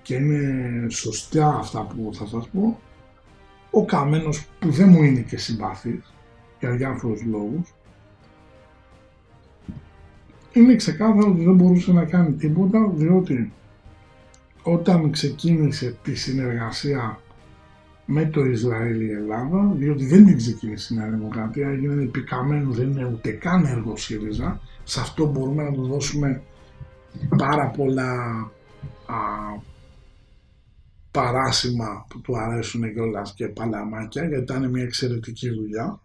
και είναι σωστά αυτά που θα σας πω, ο Καμένος που δεν μου είναι και συμπαθής για διάφορους λόγους, είναι ξεκάθαρο ότι δεν μπορούσε να κάνει τίποτα διότι όταν ξεκίνησε τη συνεργασία με το Ισραήλ η Ελλάδα, διότι δεν την ξεκίνησε η Νέα Δημοκρατία, έγινε επικαμένο, δεν είναι ούτε καν έργο ΣΥΡΙΖΑ. Σε αυτό μπορούμε να του δώσουμε πάρα πολλά α, παράσημα που του αρέσουν κιόλα και παλαμάκια, γιατί ήταν μια εξαιρετική δουλειά.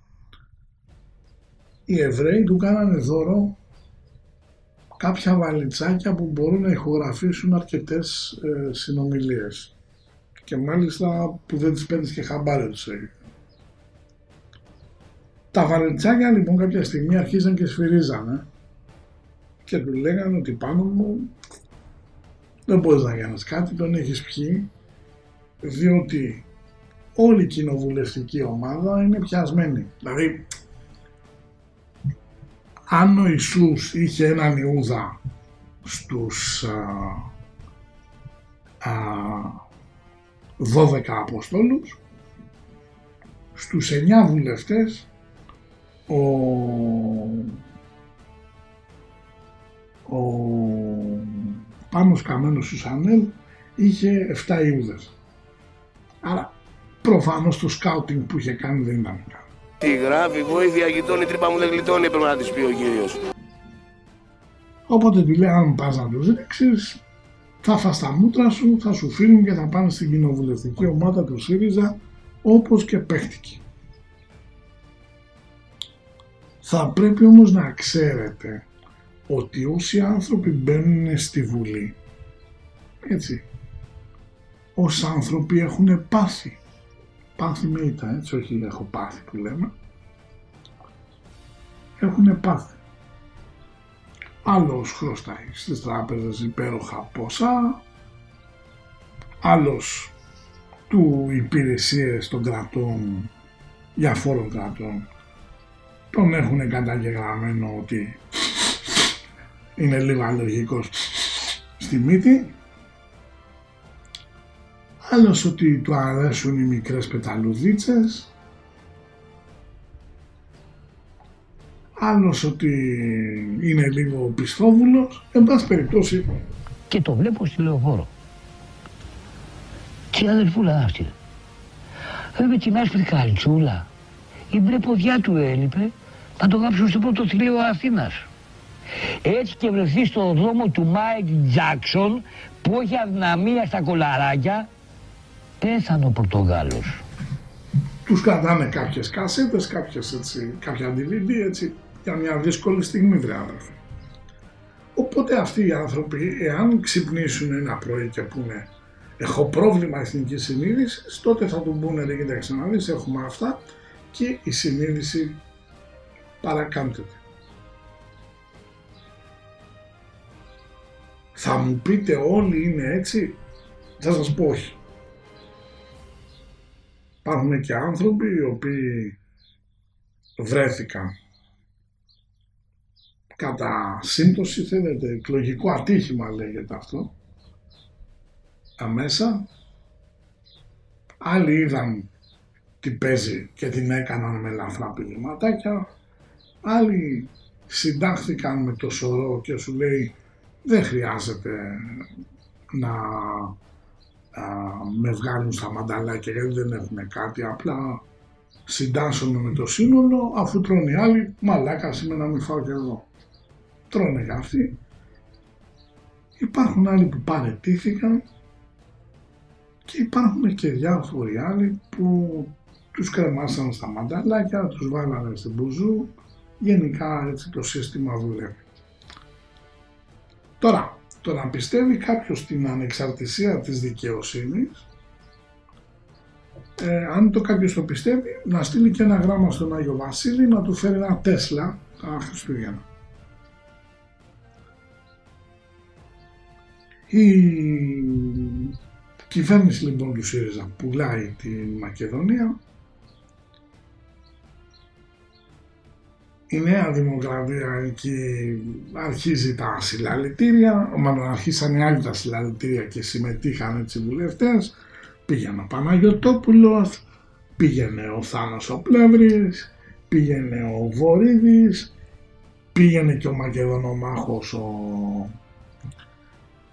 Οι Εβραίοι του κάνανε δώρο κάποια βαλιτσάκια που μπορούν να ηχογραφήσουν αρκετές ε, συνομιλίες και μάλιστα που δεν τις παίρνεις και χαμπάρι τους έγινε. Τα βαλιτσάκια λοιπόν κάποια στιγμή αρχίζαν και σφυρίζανε και του λέγανε ότι πάνω μου δεν μπορείς να κάνεις κάτι, τον έχεις πιει διότι όλη η κοινοβουλευτική ομάδα είναι πιασμένη. Δηλαδή αν ο Ιησούς είχε έναν Ιούδα στους α, α, 12 Αποστόλους, στους 9 βουλευτές ο, ο Πάνος Καμένος Σουσανέλ είχε 7 Ιούδες. Άρα προφανώς το σκάουτινγκ που είχε κάνει δεν ήταν καλό. Τι γράφει, βοήθεια γειτόνι, τρύπα μου δεν γλιτώνει, έπρεπε να της πει ο κύριος. Οπότε του λέει αν πας να τους ρίξεις θα φας τα μούτρα σου, θα σου φύγουν και θα πάνε στην κοινοβουλευτική ομάδα του ΣΥΡΙΖΑ όπως και παίχτηκε. Θα πρέπει όμως να ξέρετε ότι όσοι άνθρωποι μπαίνουν στη Βουλή, έτσι, όσοι άνθρωποι έχουν πάθει, πάθη με ήττα, έτσι, όχι έχω πάθει που λέμε, έχουν πάθει. Άλλος χρωστάει στις τράπεζες υπέροχα ποσά, άλλος του υπηρεσίες των κρατών, διαφόρων κρατών, τον έχουν καταγεγραμμένο ότι είναι λίγο αλλεργικός στη μύτη, άλλος ότι του αρέσουν οι μικρές πεταλουδίτσες, άλλος ότι είναι λίγο πιστόβουλος, εν πάση περιπτώσει. Και το βλέπω στη λεωφόρο. Τι αδερφούλα αυτή. Βέβαια την άσπρη καλτσούλα. Η μπρε ποδιά του έλειπε να το γράψουν στο πρώτο θηρίο Αθήνας. Έτσι και βρεθεί στο δρόμο του Μάικ Τζάξον που έχει αδυναμία στα κολαράκια πέθανε ο Πορτογάλος. Τους κρατάνε κάποιες κασέτες, κάποιες έτσι, κάποια DVD έτσι, για μια δύσκολη στιγμή βρε άνθρωποι. Οπότε αυτοί οι άνθρωποι, εάν ξυπνήσουν ένα πρωί και πούνε έχω πρόβλημα εθνικής συνείδησης, τότε θα του πούνε ρε κοίταξε να δεις, έχουμε αυτά και η συνείδηση παρακάμπτεται. Θα μου πείτε όλοι είναι έτσι, θα σας πω όχι. Υπάρχουν και άνθρωποι οι οποίοι βρέθηκαν κατά σύμπτωση θέλετε, εκλογικό ατύχημα λέγεται αυτό, αμέσα, άλλοι είδαν τι παίζει και την έκαναν με ελαφρά πηγηματάκια, άλλοι συντάχθηκαν με το σωρό και σου λέει δεν χρειάζεται να α, με βγάλουν στα μανταλάκια γιατί δεν έχουν κάτι, απλά συντάσσομαι με το σύνολο αφού τρώνε οι άλλοι, μαλάκα είμαι να μην φάω και εγώ. Τρώνε και αυτοί. Υπάρχουν άλλοι που παρετήθηκαν και υπάρχουν και διάφοροι άλλοι που τους κρεμάσαν στα μανταλάκια, τους βάλανε στην μπουζού, γενικά έτσι το σύστημα δουλεύει. Τώρα, το να πιστεύει κάποιος στην ανεξαρτησία της δικαιοσύνης, ε, αν το κάποιος το πιστεύει, να στείλει και ένα γράμμα στον Άγιο Βασίλη να του φέρει ένα Τέσλα τα Χριστούγεννα. Η κυβέρνηση λοιπόν του ΣΥΡΙΖΑ πουλάει τη Μακεδονία. Η Νέα Δημοκρατία εκεί αρχίζει τα συλλαλητήρια, μάλλον αρχίσαν οι άλλοι τα συλλαλητήρια και συμμετείχαν έτσι οι βουλευτές, πήγαινε ο Παναγιωτόπουλος, πήγαινε ο Θάνος ο Πλεύρης, πήγαινε ο Βορύδης, πήγαινε και ο Μακεδονομάχος ο,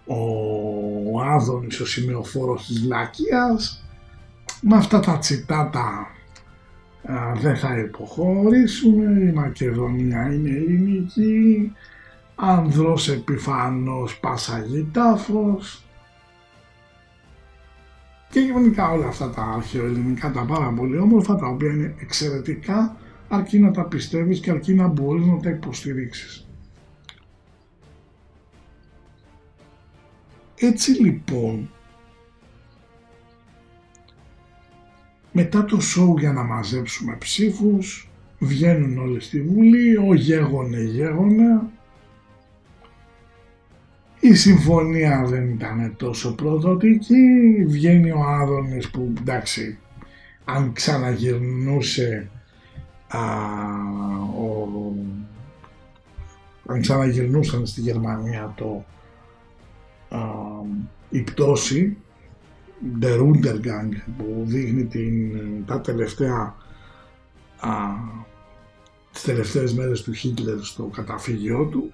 ο Άδωνης, ο σημειοφόρος της Λακίας, με αυτά τα τσιτάτα δεν θα υποχωρήσουμε, η Μακεδονία είναι ελληνική, ανδρός επιφανός πασαγή τάφος και γενικά όλα αυτά τα αρχαιοελληνικά τα πάρα πολύ όμορφα τα οποία είναι εξαιρετικά αρκεί να τα πιστεύεις και αρκεί να μπορείς να τα υποστηρίξεις. Έτσι λοιπόν Μετά το σοου για να μαζέψουμε ψήφους, βγαίνουν όλοι στη Βουλή, ο γέγονε γέγονε. Η συμφωνία δεν ήταν τόσο προδοτική, βγαίνει ο Άδωνης που εντάξει, αν ξαναγυρνούσε α, ο, αν ξαναγυρνούσαν στη Γερμανία το α, η πτώση The Runtergang που δείχνει την, τα τελευταία α, τις τελευταίες μέρες του Χίτλερ στο καταφύγιό του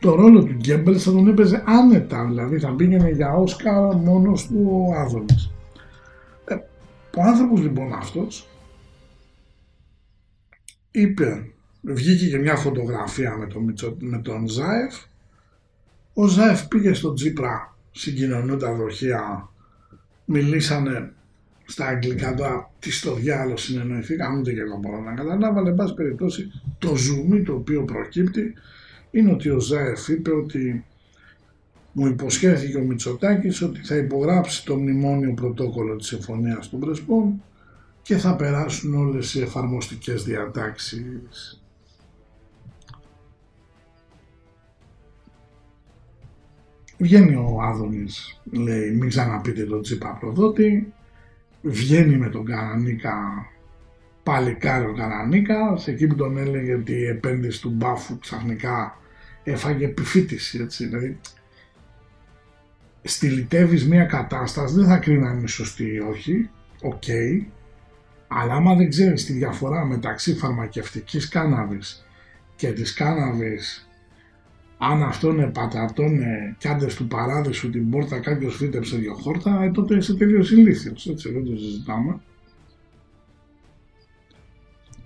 το ρόλο του Γκέμπελ θα τον έπαιζε άνετα, δηλαδή θα πήγαινε για Όσκαρ μόνος του ο Άδωνης. Ε, ο άνθρωπος λοιπόν αυτός είπε, βγήκε και μια φωτογραφία με τον, με τον Ζάεφ, ο Ζάεφ πήγε στον Τζίπρα συγκοινωνούν τα δοχεία, μιλήσανε στα αγγλικά τώρα τι στο διάλογο συνεννοηθήκαμε, ούτε και εγώ μπορώ να καταλάβω, αλλά εν πάση περιπτώσει το ζουμί το οποίο προκύπτει είναι ότι ο Ζάεφ είπε ότι μου υποσχέθηκε ο Μητσοτάκης ότι θα υπογράψει το μνημόνιο πρωτόκολλο της Συμφωνίας των Πρεσπών και θα περάσουν όλες οι εφαρμοστικές διατάξεις Βγαίνει ο Άδωνης, λέει μην ξαναπείτε τον Τσίπα προδότη, βγαίνει με τον Καρανίκα παλικάρι ο Καρανίκα, σε εκεί που τον έλεγε ότι η επένδυση του μπάφου ξαφνικά έφαγε επιφοίτηση, έτσι, δηλαδή στηλιτεύεις μια κατάσταση, δεν θα κρίνει αν είναι σωστή ή όχι, οκ, αλλά άμα δεν ξέρεις τη διαφορά μεταξύ φαρμακευτικής κάνναβης και της κάναβης αν αυτό είναι πατατώνε κι άντε του παράδεισου την πόρτα κάποιος φύτεψε δύο χόρτα, ε, τότε είσαι τελείως ηλίθιος. Έτσι, δεν το συζητάμε.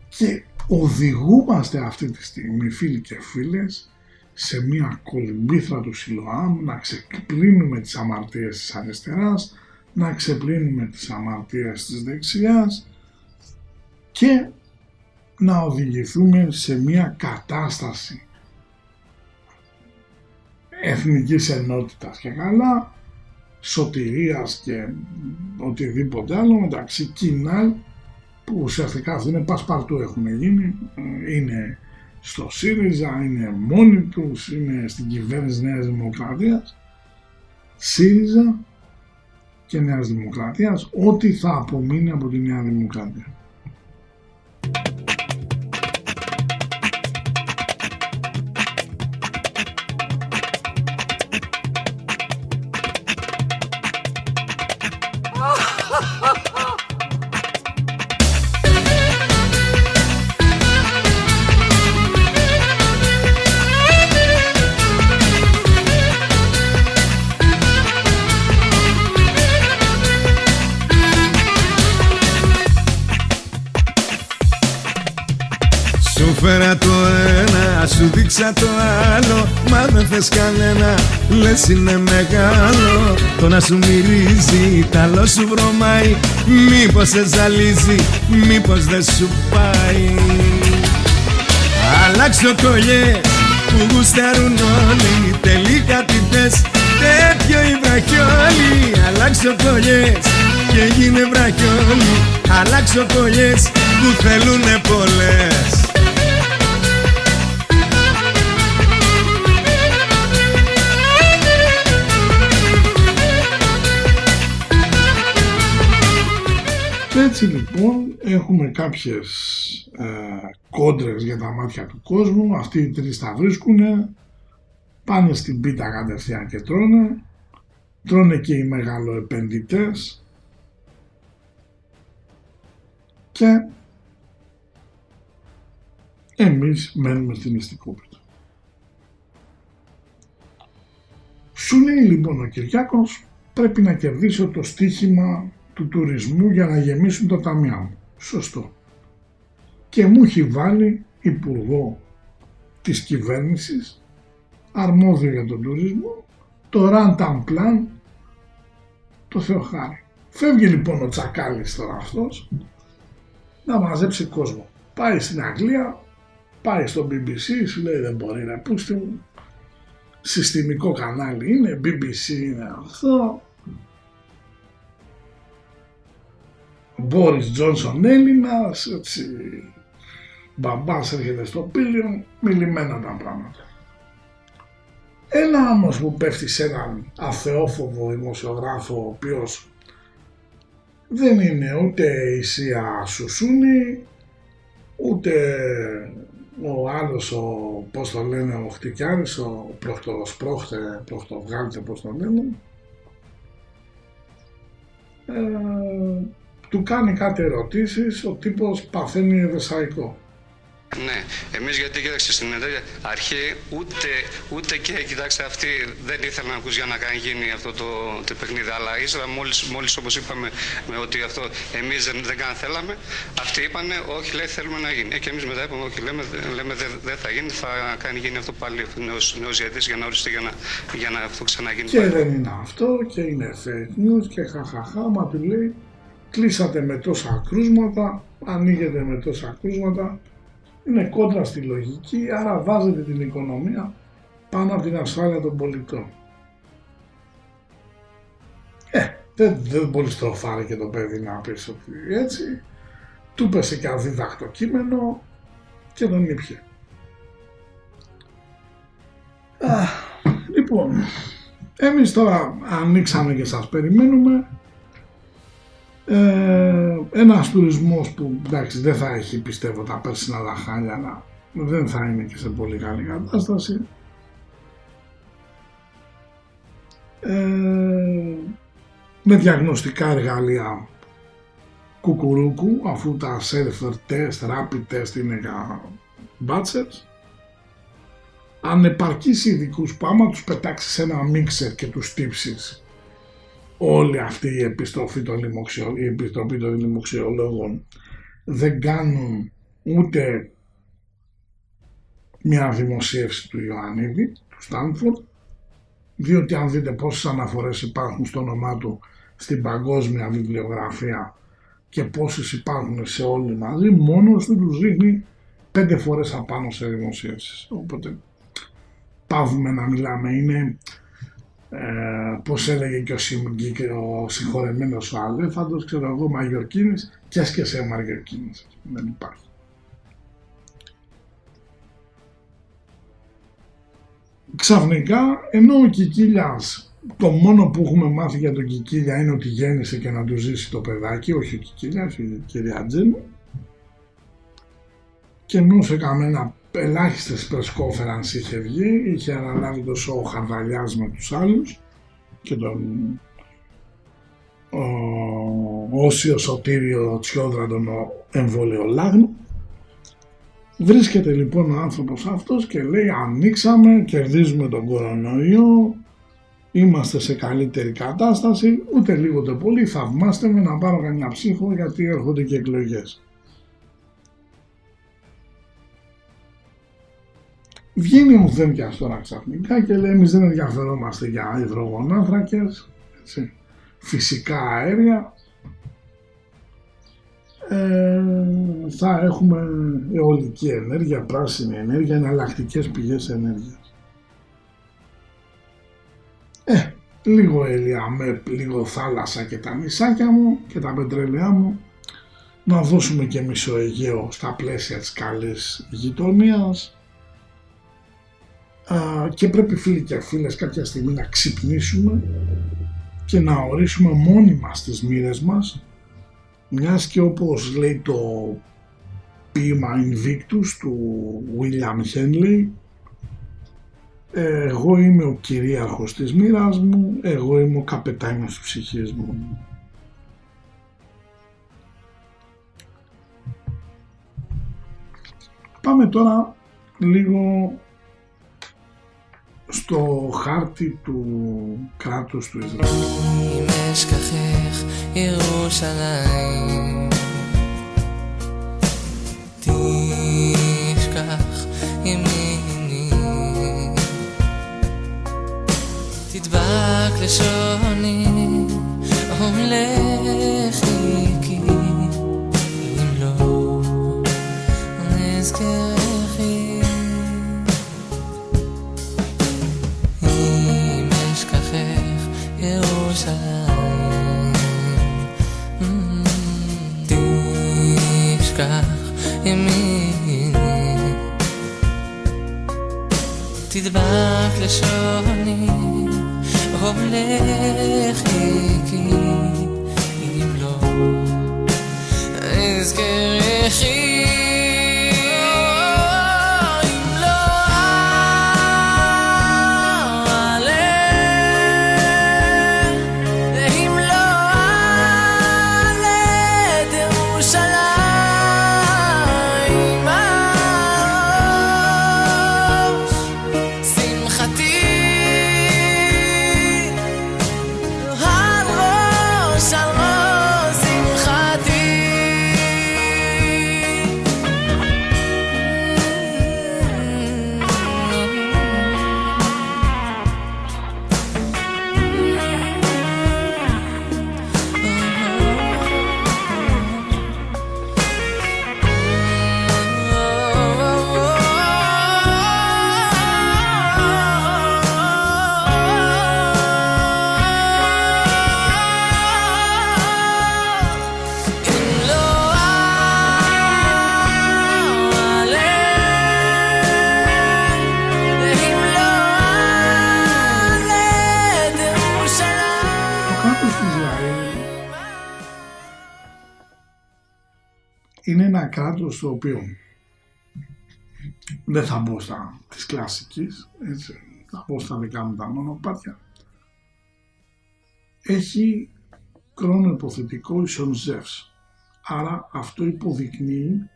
Και οδηγούμαστε αυτή τη στιγμή, φίλοι και φίλες, σε μια κολυμπήθρα του Σιλοάμ να ξεπλύνουμε τις αμαρτίες της αριστεράς, να ξεπλύνουμε τις αμαρτίες της δεξιάς και να οδηγηθούμε σε μια κατάσταση εθνικής ενότητας και καλά, σωτηρίας και οτιδήποτε άλλο μεταξύ κοινάλ που ουσιαστικά αυτοί είναι πασπαρτού έχουν γίνει, είναι στο ΣΥΡΙΖΑ, είναι μόνοι τους, είναι στην κυβέρνηση Νέας Δημοκρατίας, ΣΥΡΙΖΑ και Νέας Δημοκρατίας, ό,τι θα απομείνει από τη Νέα Δημοκρατία. Σου δείξα το άλλο Μα δεν θες κανένα, λες είναι μεγάλο Το να σου μυρίζει, ταλό σου βρωμάει Μήπως σε ζαλίζει, μήπως δεν σου πάει. Αλλάξω κολλιές που γουστάρουν όλοι. Τελικά τι θες, τέτοιο η βραχιόλη. Αλλάξω κολλιές και γίνε βραχιόλη. Αλλάξω κολλιές που θέλουνε πολλές Έτσι λοιπόν έχω έχουμε κάποιες ε, κόντρες για τα μάτια του κόσμου, αυτοί οι τρεις τα βρίσκουν, πάνε στην πίτα κατευθείαν και τρώνε, τρώνε και οι μεγαλοεπενδυτές. Και εμείς μένουμε στην μυστικότητα. Σου λέει λοιπόν ο Κυριάκος πρέπει να κερδίσω το στίχημα του τουρισμού για να γεμίσουν τα ταμιά μου. Σωστό. Και μου έχει βάλει υπουργό της κυβέρνησης αρμόδιο για τον τουρισμό το Rantan Plan το Θεοχάρη. Φεύγει λοιπόν ο Τσακάλης τώρα αυτός να μαζέψει κόσμο. Πάει στην Αγγλία, πάει στο BBC, σου λέει δεν μπορεί να πούστε μου. Συστημικό κανάλι είναι, BBC είναι αυτό. Μπόρις Τζόνσον Έλληνας, έτσι, μπαμπάς έρχεται στο πύλιο, μιλημένα τα πράγματα. Ένα όμως που πέφτει σε έναν αθεόφοβο δημοσιογράφο ο οποίος δεν είναι ούτε η Σία Σουσούνη, ούτε ο άλλος, ο, πώς το λένε, ο Χτυκιάρης, ο Προχτοσπρόχτε, Προχτοβγάλτε, πώς το λένε, ε, του κάνει κάτι ερωτήσεις, ο τύπος παθαίνει ευεσαϊκό. Ναι, εμείς γιατί κοίταξε στην αρχή ούτε, ούτε και κοιτάξτε αυτοί δεν ήθελαν να ακούς για να κάνει γίνει αυτό το, το παιχνίδι. Αλλά ύστερα μόλις μόλις όπως είπαμε με ότι αυτό εμείς δεν, δεν καν θέλαμε, αυτοί είπαν όχι, λέει θέλουμε να γίνει. Ε, και εμείς μετά είπαμε όχι, λέμε, λέμε δεν δε θα γίνει, θα κάνει γίνει αυτό πάλι νέος γιατί για να οριστεί για να, για να αυτό ξαναγίνει. Και δεν είναι αυτό και είναι fake news και χαχαχά, μα του λέει κλείσατε με τόσα κρούσματα, ανοίγετε με τόσα κρούσματα, είναι κόντρα στη λογική, άρα βάζετε την οικονομία πάνω από την ασφάλεια των πολιτών. Ε, δεν, δεν μπορείς στροφάρει και το παιδί να πεις ότι έτσι, του πέσε και αδίδακτο κείμενο και τον ήπια. λοιπόν, εμείς τώρα ανοίξαμε και σας περιμένουμε ε, ένας τουρισμός που εντάξει δεν θα έχει πιστεύω τα πέρσινα τα χάλια αλλά δεν θα είναι και σε πολύ καλή κατάσταση. Ε, με διαγνωστικά εργαλεία κουκουρούκου αφού τα self test, rapid test είναι για μπάτσες ανεπαρκείς ειδικούς που άμα τους πετάξεις ένα μίξερ και τους τύψεις όλη αυτή η επιστροφή των, λοιμοξιο, η επιστροφή των λοιμοξιολόγων δεν κάνουν ούτε μια δημοσίευση του Ιωαννίδη, του Στάνφορντ, διότι αν δείτε πόσες αναφορές υπάρχουν στο όνομά του στην παγκόσμια βιβλιογραφία και πόσες υπάρχουν σε όλοι μαζί, μόνος του τους δείχνει πέντε φορές απάνω σε δημοσίευσεις. Οπότε πάβουμε να μιλάμε, είναι ε, πώς έλεγε και ο, Σιμγκή και ο συγχωρεμένος ο Αλέφαντος, ξέρω εγώ, Μαγιορκίνης και έσκεσε Μαγιορκίνης. Δεν υπάρχει. Ξαφνικά, ενώ ο Κικίλιας, το μόνο που έχουμε μάθει για τον Κικίλια είναι ότι γέννησε και να του ζήσει το παιδάκι, όχι ο Κικίλιας, η κυρία Τζένου, και ενώ σε καμένα ελάχιστες πρεσκόφερανς είχε βγει, είχε αναλάβει το σώο Χαρδαλιάς με τους άλλους και τον ο, Όσιος Σωτήριο Τσιόδρα τον εμβολιολάγνο. Βρίσκεται λοιπόν ο άνθρωπος αυτός και λέει ανοίξαμε, κερδίζουμε τον κορονοϊό, είμαστε σε καλύτερη κατάσταση, ούτε λίγο ούτε πολύ θαυμάστε με να πάρω κανένα ψήφο γιατί έρχονται και εκλογές. Βγαίνει ο Δένκιας τώρα ξαφνικά και λέει εμείς δεν ενδιαφερόμαστε για υδρογονάθρακες, έτσι, φυσικά αέρια, ε, θα έχουμε αιωλική ενέργεια, πράσινη ενέργεια, εναλλακτικές πηγές ενέργειας. Ε, λίγο με λίγο θάλασσα και τα νησάκια μου και τα πετρέλαιά μου, να δώσουμε και μισό Αιγαίο στα πλαίσια της καλής γειτονίας, και πρέπει φίλοι και φίλες κάποια στιγμή να ξυπνήσουμε και να ορίσουμε μόνοι μας τις μοίρες μας μιας και όπως λέει το ποίημα Invictus του William Henley εγώ είμαι ο κυρίαρχος της μοίρας μου, εγώ είμαι ο καπετάνιος της ψυχής μου. Πάμε τώρα λίγο στο χάρτη του κράτους του Ισραήλ. תשכח ימיני תדבק לשוני ולכי ימיני תדבק לשוני הולכי כי אם לא אזכרכי είναι ένα κράτος το οποίο δεν θα μπω στα της κλασικής, έτσι, θα μπω στα δικά μου τα μονοπάτια. Έχει χρόνο υποθετικό ίσον Ζεύς. Άρα αυτό υποδεικνύει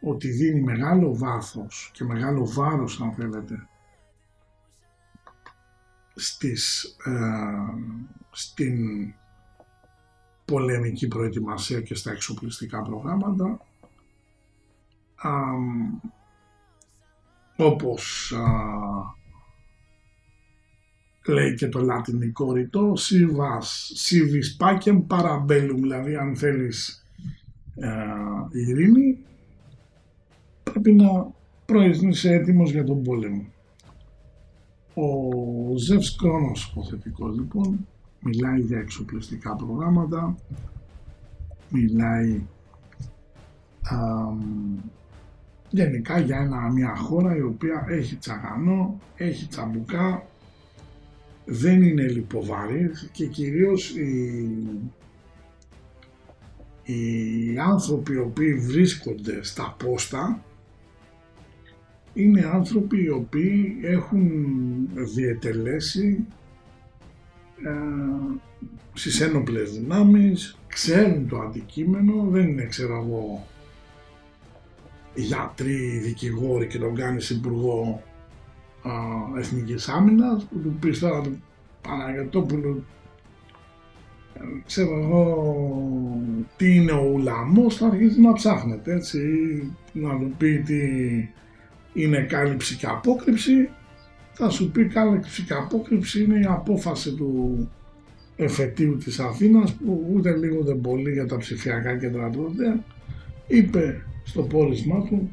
ότι δίνει μεγάλο βάθος και μεγάλο βάρος αν θέλετε στις, ε, στην πολεμική προετοιμασία και στα εξοπλιστικά προγράμματα αμ, όπως α, λέει και το λατινικό ρητό σιβας, σιβις πάκεμ παραμπέλουμ δηλαδή αν θέλεις ε, ειρήνη πρέπει να προείσαι έτοιμος για τον πόλεμο. Ο Ζεύς Κρόνος υποθετικός λοιπόν μιλάει για εξοπλιστικά προγράμματα, μιλάει αμ, γενικά για ένα, μια χώρα η οποία έχει τσαγανό, έχει τσαμπουκά, δεν είναι λιποβαρή και κυρίως οι, οι άνθρωποι οι οποίοι βρίσκονται στα πόστα είναι άνθρωποι οι οποίοι έχουν διετελέσει ε, στις ένοπλες δυνάμεις, ξέρουν το αντικείμενο, δεν είναι ξέρω εγώ γιατροί, δικηγόροι και τον κάνεις υπουργό α, εθνικής άμυνας που του πεις τώρα του Παναγιωτόπουλου ε, ξέρω εγώ τι είναι ο ουλαμός θα αρχίσει να ψάχνεται έτσι να του πει τι είναι κάλυψη και απόκρυψη. Θα σου πει κάλυψη και απόκρυψη είναι η απόφαση του εφετείου της Αθήνας που ούτε λίγο ούτε πολύ για τα ψηφιακά κέντρα τότε είπε στο πόρισμά του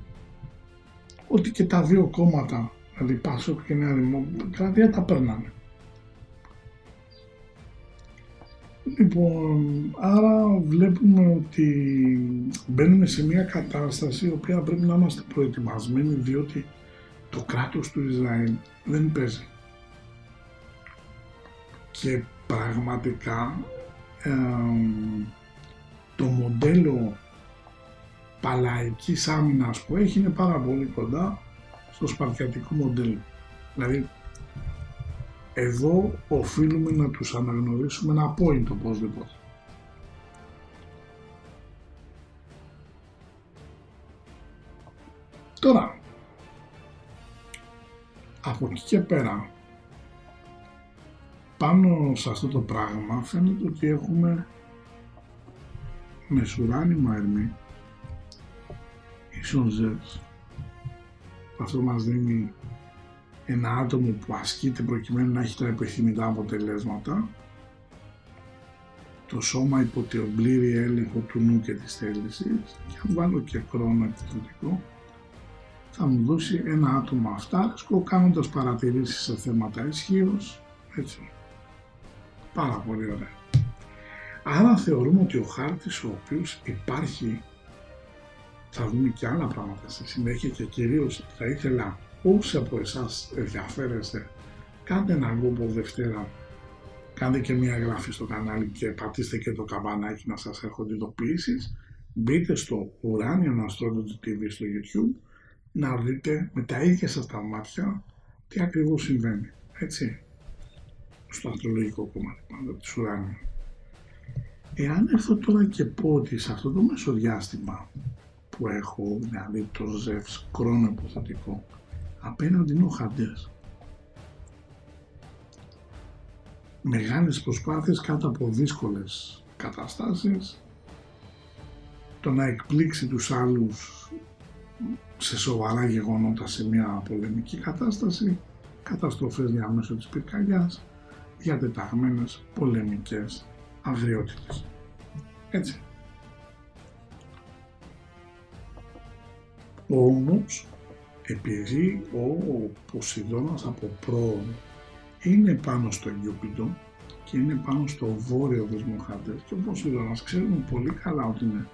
ότι και τα δύο κόμματα, δηλαδή Πάσοκ και Νέα Δημοκρατία τα περνάνε. Λοιπόν, άρα βλέπουμε ότι μπαίνουμε σε μια κατάσταση η οποία πρέπει να είμαστε προετοιμασμένοι διότι το κράτος του Ισραήλ δεν παίζει. Και πραγματικά ε, το μοντέλο παλαϊκής άμυνας που έχει είναι πάρα πολύ κοντά στο σπαρτιατικό μοντέλο. Δηλαδή, εδώ οφείλουμε να τους αναγνωρίσουμε ένα point οπωσδήποτε. Τώρα, από εκεί και πέρα, πάνω σε αυτό το πράγμα φαίνεται ότι έχουμε μεσουράνημα ερμή ίσον ζεύς. Αυτό μας δίνει ένα άτομο που ασκείται προκειμένου να έχει τα επιθυμητά αποτελέσματα το σώμα υπό τον πλήρη έλεγχο του νου και της θέλησης και αν βάλω και χρόνο επιθετικό θα μου δώσει ένα άτομο αυτάρισκο κάνοντας παρατηρήσεις σε θέματα ισχύως, έτσι. Πάρα πολύ ωραία. Άρα θεωρούμε ότι ο χάρτης ο οποίος υπάρχει θα δούμε και άλλα πράγματα στη συνέχεια και κυρίως θα ήθελα όσοι από εσάς ενδιαφέρεστε κάντε ένα κόπο Δευτέρα κάντε και μια γράφη στο κανάλι και πατήστε και το καμπανάκι να σας έρχονται ειδοποιήσεις μπείτε στο Uranian Astrology TV στο YouTube να δείτε με τα ίδια σας τα μάτια τι ακριβώς συμβαίνει. Έτσι. Στο αστρολογικό κομμάτι πάντα της ουράνιου. Εάν έρθω τώρα και πω ότι σε αυτό το μεσοδιάστημα που έχω, δηλαδή το ζεύς κρόνο υποθετικό, απέναντι είναι ο Χαντές. Μεγάλες προσπάθειες κάτω από δύσκολες καταστάσεις, το να εκπλήξει τους άλλους σε σοβαρά γεγονότα σε μια πολεμική κατάσταση, καταστροφές διαμέσου της πυρκαγιάς, διατεταγμένες πολεμικές αγριότητες. Έτσι. Όμως, επειδή ο Ποσειδώνας από πρώον είναι πάνω στο Γιούπιτο και είναι πάνω στο βόρειο δεσμοχάντες και ο Ποσειδώνας ξέρουμε πολύ καλά ότι είναι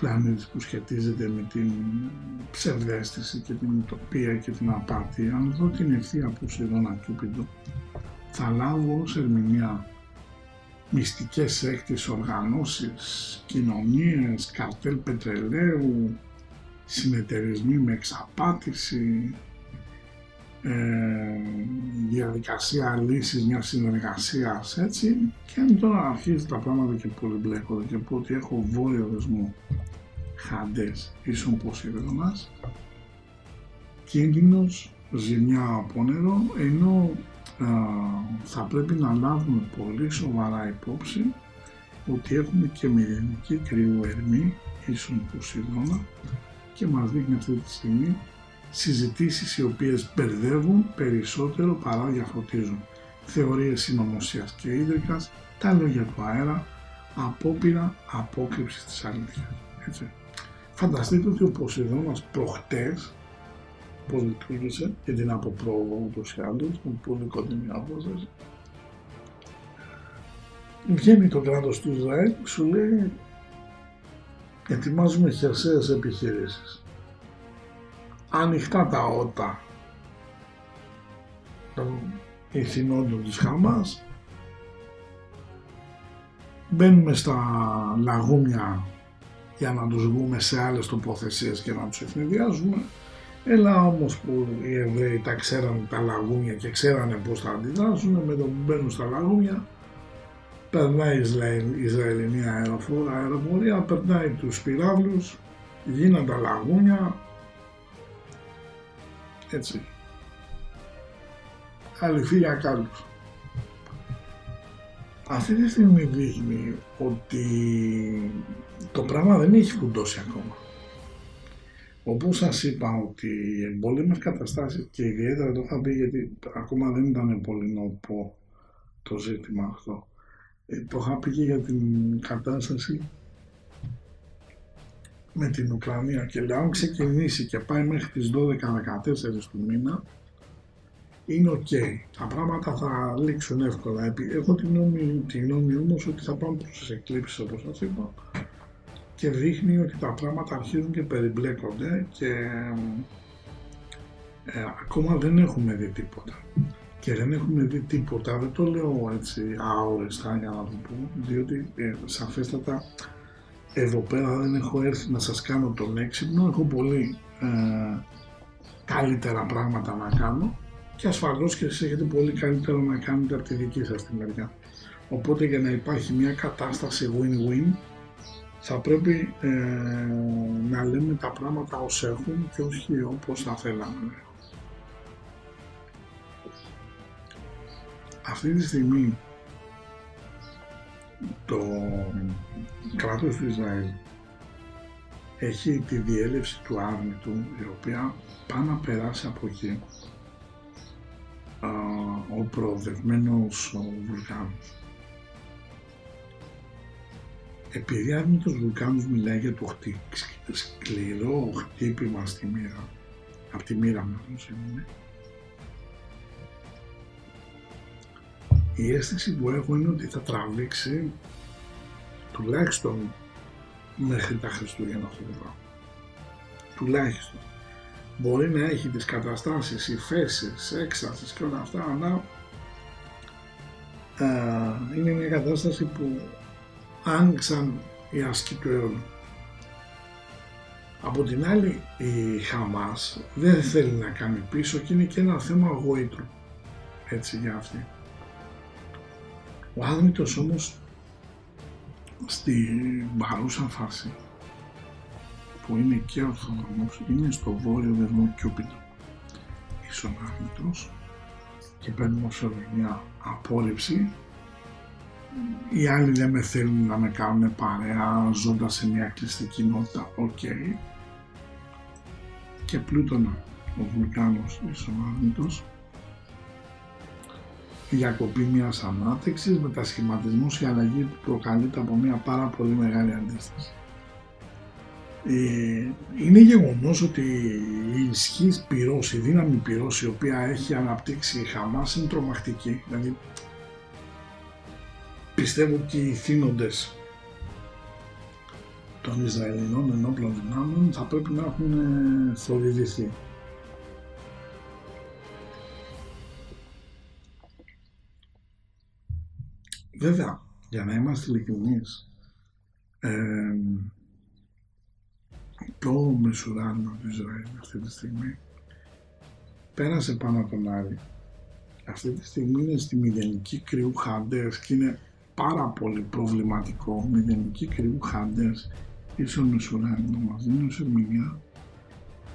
πλανήτης που σχετίζεται με την ψευδέστηση και την утοπία και την απάτη, αν δω την ευθεία που Ποσειδώνα Κιούπιντο, θα λάβω ως ερμηνεία μυστικές σέκτες οργανώσεις, κοινωνίες, καρτέλ πετρελαίου, συνεταιρισμοί με εξαπάτηση, ε, διαδικασία λύσης μιας συνεργασίας έτσι. Και αν τώρα αρχίζει τα πράγματα και πολύ μπλέκονται και πω ότι έχω βόρειο δεσμό χαντές ίσον Ποσειδώνας κίνδυνος ζημιά από νερό ενώ α, θα πρέπει να λάβουμε πολύ σοβαρά υπόψη ότι έχουμε και μηδενική κρύου ερμή ίσον Ποσειδώνα και μας δείχνει αυτή τη στιγμή συζητήσεις οι οποίες μπερδεύουν περισσότερο παρά διαφωτίζουν. Θεωρίες συνωμοσίας και ίδρυκας, τα λόγια του αέρα, απόπειρα απόκρυψης της αλήθειας. Έτσι. Φανταστείτε ότι ο Ποσειδώνας προχτές, πώς λειτουργήσε, γιατί είναι από πρόοδο ούτως ή άλλως, με πολύ κοντινή απόσταση, βγαίνει το κράτος του Ισραήλ σου λέει ετοιμάζουμε χερσαίες επιχειρήσεις. Ανοιχτά τα ότα των ηθινόντων της Χαμάς. Μπαίνουμε στα λαγούμια για να τους βγούμε σε άλλες τοποθεσίες και να τους ευνηδιάζουμε. Έλα όμως που οι Εβραίοι τα ξέραν τα λαγούμια και ξέρανε πώς θα αντιδράσουν με το που μπαίνουν στα λαγούμια περνάει η Ισραηλ, Ισραηλινή αεροφόρα, αεροπορία, περνάει τους πυράβλους, γίναν τα λαγούμια, έτσι. Αληθή για κάλους. Αυτή τη στιγμή δείχνει ότι το πράγμα δεν έχει φουντώσει ακόμα. Όπως σας είπα ότι οι εμπόλεμες καταστάσεις και ιδιαίτερα το είχα πει γιατί ακόμα δεν ήταν πολύ νοπό το ζήτημα αυτό. Ε, το είχα πει και για την κατάσταση με την Ουκρανία και λέω αν ξεκινήσει και πάει μέχρι τις 12-14 του μήνα είναι οκ. Τα πράγματα θα λήξουν εύκολα. Επί- Έχω την γνώμη, την γνώμη όμως ότι θα πάμε προς τις εκλείψεις όπως σας είπα και δείχνει ότι τα πράγματα αρχίζουν και περιμπλέκονται και ε, ακόμα δεν έχουμε δει τίποτα. Και δεν έχουμε δει τίποτα, δεν το λέω έτσι αόριστα για να το πω, διότι ε, σαφέστατα εδώ πέρα δεν έχω έρθει να σας κάνω τον έξυπνο, έχω πολύ ε, καλύτερα πράγματα να κάνω και ασφαλώς και εσείς έχετε πολύ καλύτερα να κάνετε από τη δική σας τη μεριά. Οπότε για να υπάρχει μια κατάσταση win-win θα πρέπει ε, να λέμε τα πράγματα ως έχουν και όχι όπως θα θέλαμε. Αυτή τη στιγμή το κράτος του Ισραήλ έχει τη διέλευση του άρμη του η οποία πάει να περάσει από εκεί α, ο προοδευμένος ο Βουλκάνος. Επειδή άρμητος Βουλκάνος μιλάει για το χτύ, σκληρό χτύπημα στη μοίρα, από τη μοίρα μάλλον η αίσθηση που έχω είναι ότι θα τραβήξει τουλάχιστον μέχρι τα Χριστούγεννα αυτό το πράγμα. Τουλάχιστον. Μπορεί να έχει τις καταστάσεις, υφέσεις, έξαρσεις και όλα αυτά, αλλά ε, είναι μια κατάσταση που άνοιξαν οι ασκοί του αιώνα. Από την άλλη η Χαμάς δεν θέλει να κάνει πίσω και είναι και ένα θέμα γοήτρου έτσι για αυτή. Ο Άδμητος όμως στην παρούσα φάση που είναι και ορθοδρομός είναι στο βόρειο δεσμό Κιούπιτο. Ίσον Άδμητος και παίρνουμε σε μια απόρριψη οι άλλοι δεν με θέλουν να με κάνουν παρέα ζώντας σε μια κλειστή κοινότητα, οκ. Και Πλούτωνα Βουλκάνους ίσον Άδμητος η διακοπή μιας ανάπτυξης, μετασχηματισμός, η αλλαγή που προκαλείται από μια πάρα πολύ μεγάλη αντίσταση. Ε, είναι γεγονός ότι η ισχύς πυρός, η δύναμη πυρός η οποία έχει αναπτύξει η Χαμάς είναι τρομακτική. Δηλαδή πιστεύω ότι οι θύνοντες των Ισραηλινών ενόπλων δυνάμεων θα πρέπει να έχουν ε, Βέβαια, για να είμαστε ειλικρινείς, ε, το μεσουράνο του Ισραήλ αυτή τη στιγμή πέρασε πάνω από τον Άρη. Αυτή τη στιγμή είναι στη μηδενική κρυού Χαντέρς και είναι πάρα πολύ προβληματικό. Μηδενική κρυού Χαντέρς ίσον μεσουράνο μας δίνουν σε μια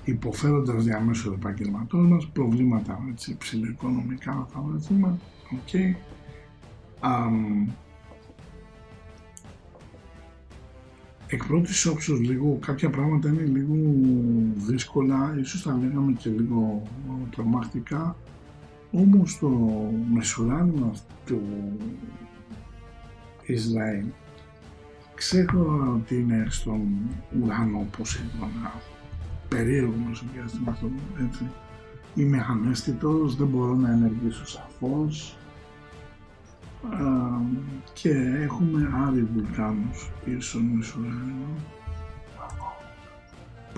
υποφέροντας διαμέσου επαγγελματών μας προβλήματα έτσι, ψηλοοικονομικά θα βρεθούμε, ok, Εμ, εκ πρώτης όψεως λίγο κάποια πράγματα είναι λίγο δύσκολα, ίσως τα λέγαμε και λίγο τρομακτικά, όμως το μεσουράνημα του Ισραήλ ξέρω ότι είναι στον ουρανό Ποσειδώνα, περίεργο μεσογειαστήμα αυτό, έτσι. Είμαι ανέστητος, δεν μπορώ να ενεργήσω σαφώς, και έχουμε Άρη Βουλκάνους ίσον Μισουράνιο.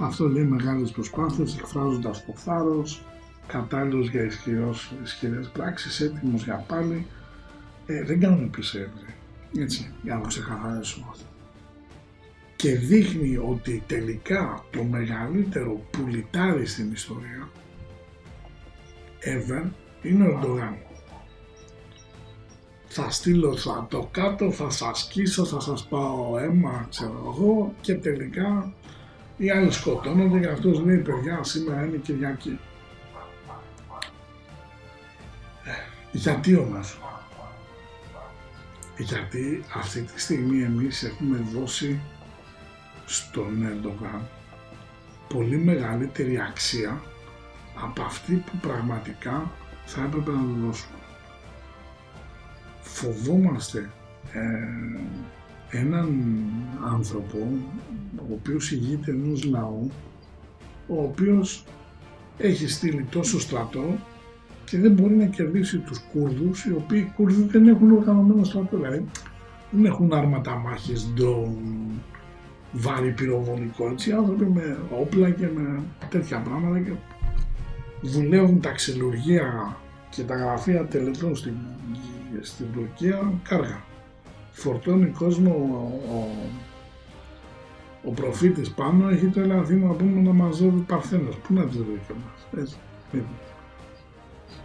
Αυτό λέει μεγάλες προσπάθειες εκφράζοντας το θάρρος, κατάλληλος για ισχυρός, ισχυρές πράξεις, έτοιμος για πάλι. Ε, δεν κάνουμε επισέβρη, έτσι, για να ξεκαθαρίσουμε αυτό. Και δείχνει ότι τελικά το μεγαλύτερο πουλιτάρι στην ιστορία ever είναι ο Ερντογάν θα στείλω θα το κάτω, θα σας σκίσω, θα σας πάω αίμα, ξέρω εγώ και τελικά οι άλλοι σκοτώνονται και αυτός λέει παιδιά σήμερα είναι Κυριακή. Ε, γιατί όμως; Γιατί αυτή τη στιγμή εμείς έχουμε δώσει στον Ερντογάν πολύ μεγαλύτερη αξία από αυτή που πραγματικά θα έπρεπε να του δώσουμε φοβόμαστε ε, έναν άνθρωπο ο οποίος ηγείται ενός λαού ο οποίος έχει στείλει τόσο στρατό και δεν μπορεί να κερδίσει τους Κούρδους οι οποίοι οι Κούρδοι δεν έχουν οργανωμένο στρατό. Δηλαδή δεν έχουν άρματα μάχης, drone, βάρη πυροβολικό έτσι. Άνθρωποι με όπλα και με τέτοια πράγματα και δουλεύουν τα ξυλουργία και τα γραφεία τελετών στην, στην Τουρκία κάργα. Φορτώνει κόσμο ο, ο, ο προφήτης πάνω, έχει τρελαθεί να πούμε να μαζεύει παρθένες. Πού να τις βρει κιόλας, έτσι. Λοιπόν.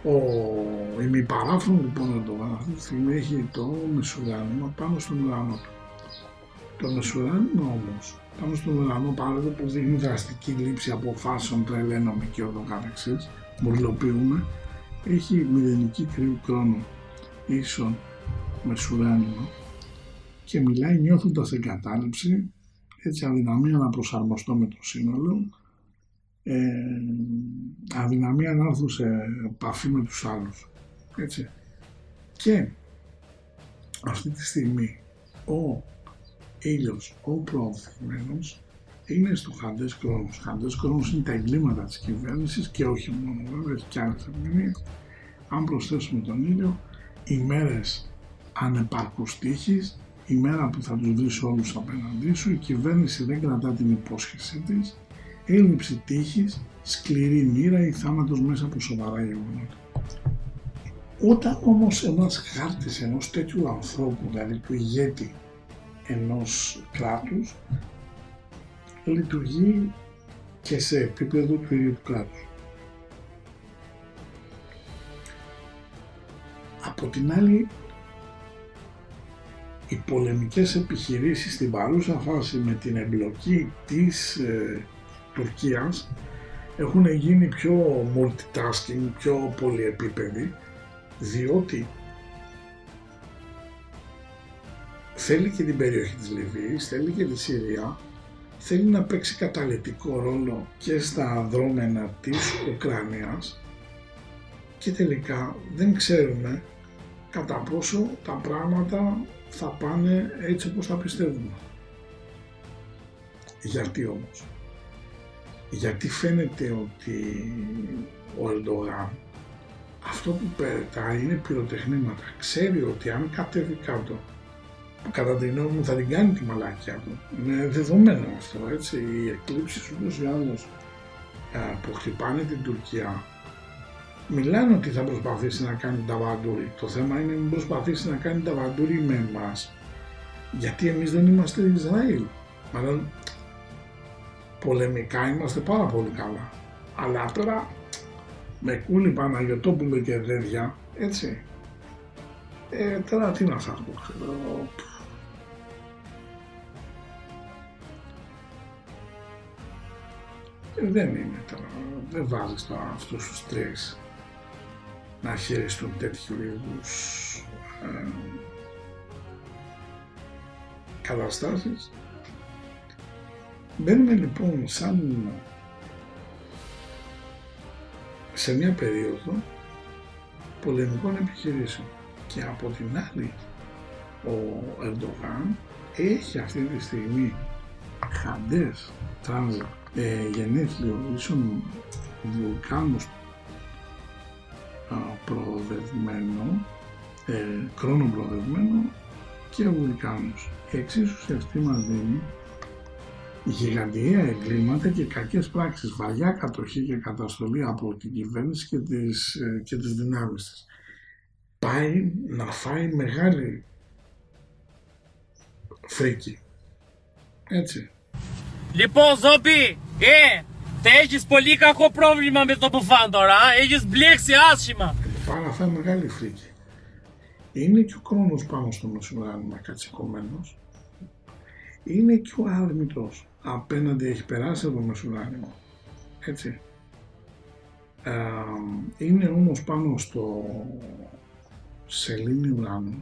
Ο ημιπαράφρον λοιπόν Ερντογάν αυτή τη στιγμή έχει το μεσουράνημα πάνω στον ουρανό του. Το μεσουράνημα όμως πάνω στον ουρανό παρόλο που δείχνει δραστική λήψη αποφάσεων, τρελαίνομαι και ούτω καθεξής, μουρλοποιούμε, έχει μηδενική κρύου κρόνο ίσον μεσουράνημα και μιλάει νιώθοντας εγκατάλειψη, έτσι αδυναμία να προσαρμοστώ με το σύνολο, ε, αδυναμία να έρθω σε επαφή με τους άλλους. Έτσι. Και αυτή τη στιγμή ο ήλιος, ο προωθημένος, είναι στο χαντές χρόνος. Χαντές χρόνος είναι τα εγκλήματα της κυβέρνησης και όχι μόνο βέβαια, έχει και άλλες ερμηνείες. Αν προσθέσουμε τον ήλιο, οι μέρες ανεπαρκούς τύχης, η μέρα που θα τους βρεις όλους απέναντί σου, η κυβέρνηση δεν κρατά την υπόσχεσή της, έλλειψη τύχης, σκληρή μοίρα ή θάνατος μέσα από σοβαρά γεγονότα. Όταν όμως ένας χάρτης ενός τέτοιου ανθρώπου, δηλαδή του ηγέτη ενός κράτους, λειτουργεί και σε επίπεδο του ίδιου του κράτους. Από την άλλη, οι πολεμικές επιχειρήσεις στην παρούσα φάση με την εμπλοκή της ε, Τουρκίας έχουν γίνει πιο multitasking, πιο πολυεπίπεδοι, διότι θέλει και την περιοχή της Λιβύης, θέλει και τη Συρία, θέλει να παίξει καταλητικό ρόλο και στα δρόμενα της Ουκρανίας και τελικά δεν ξέρουμε κατά πόσο τα πράγματα θα πάνε έτσι όπως θα πιστεύουμε. Γιατί όμως; Γιατί φαίνεται ότι ο Ερντογάν αυτό που πετάει είναι πυροτεχνήματα. Ξέρει ότι αν κατέβει κάτω, που κατά την γνώμη μου θα την κάνει τη μαλάκια του, είναι δεδομένο αυτό, έτσι, οι εκλήψεις ούτως ή άλλως ε, που χτυπάνε την Τουρκία μιλάνε ότι θα προσπαθήσει να κάνει τα βαντούρι. Το θέμα είναι να προσπαθήσει να κάνει τα βαντούρι με εμάς. Γιατί εμείς δεν είμαστε Ισραήλ. Μάλλον πολεμικά είμαστε πάρα πολύ καλά. Αλλά τώρα με κούλι Παναγιωτόπουλο και δέντια, έτσι. Ε, τώρα τι να σας πω, ξέρω. Ε, δεν είναι τώρα, δεν βάζεις τώρα αυτούς τους τρεις να χειριστούν τέτοιου είδους ε, καταστάσεις. Μπαίνουμε λοιπόν σαν σε μια περίοδο πολεμικών επιχειρήσεων και από την άλλη ο Ερντογάν έχει αυτή τη στιγμή χαντές τράνζα ε, γενέθλιο ίσον βουλκάνους προοδευμένο, ε, χρόνο προοδευμένο και βουλκάνους. Εξίσου σε αυτή μας δίνει γιγαντιαία εγκλήματα και κακές πράξεις, βαριά κατοχή και καταστολή από την κυβέρνηση και τις, ε, και τις δυνάμεις της. Πάει να φάει μεγάλη φρίκη. Έτσι. Λοιπόν, Ζόμπι, ε, θα έχεις πολύ κακό πρόβλημα με το μπουφάν τώρα, α; έχεις μπλέξει άσχημα. Πάει να φάει μεγάλη φρίκη. Είναι και ο χρόνος πάνω στο μεσουράνημα κατσικωμένος. Είναι και ο άρμητος απέναντι έχει περάσει από το μεσουράνημα. Έτσι. Ε, είναι όμως πάνω στο σελήνη ουρανό.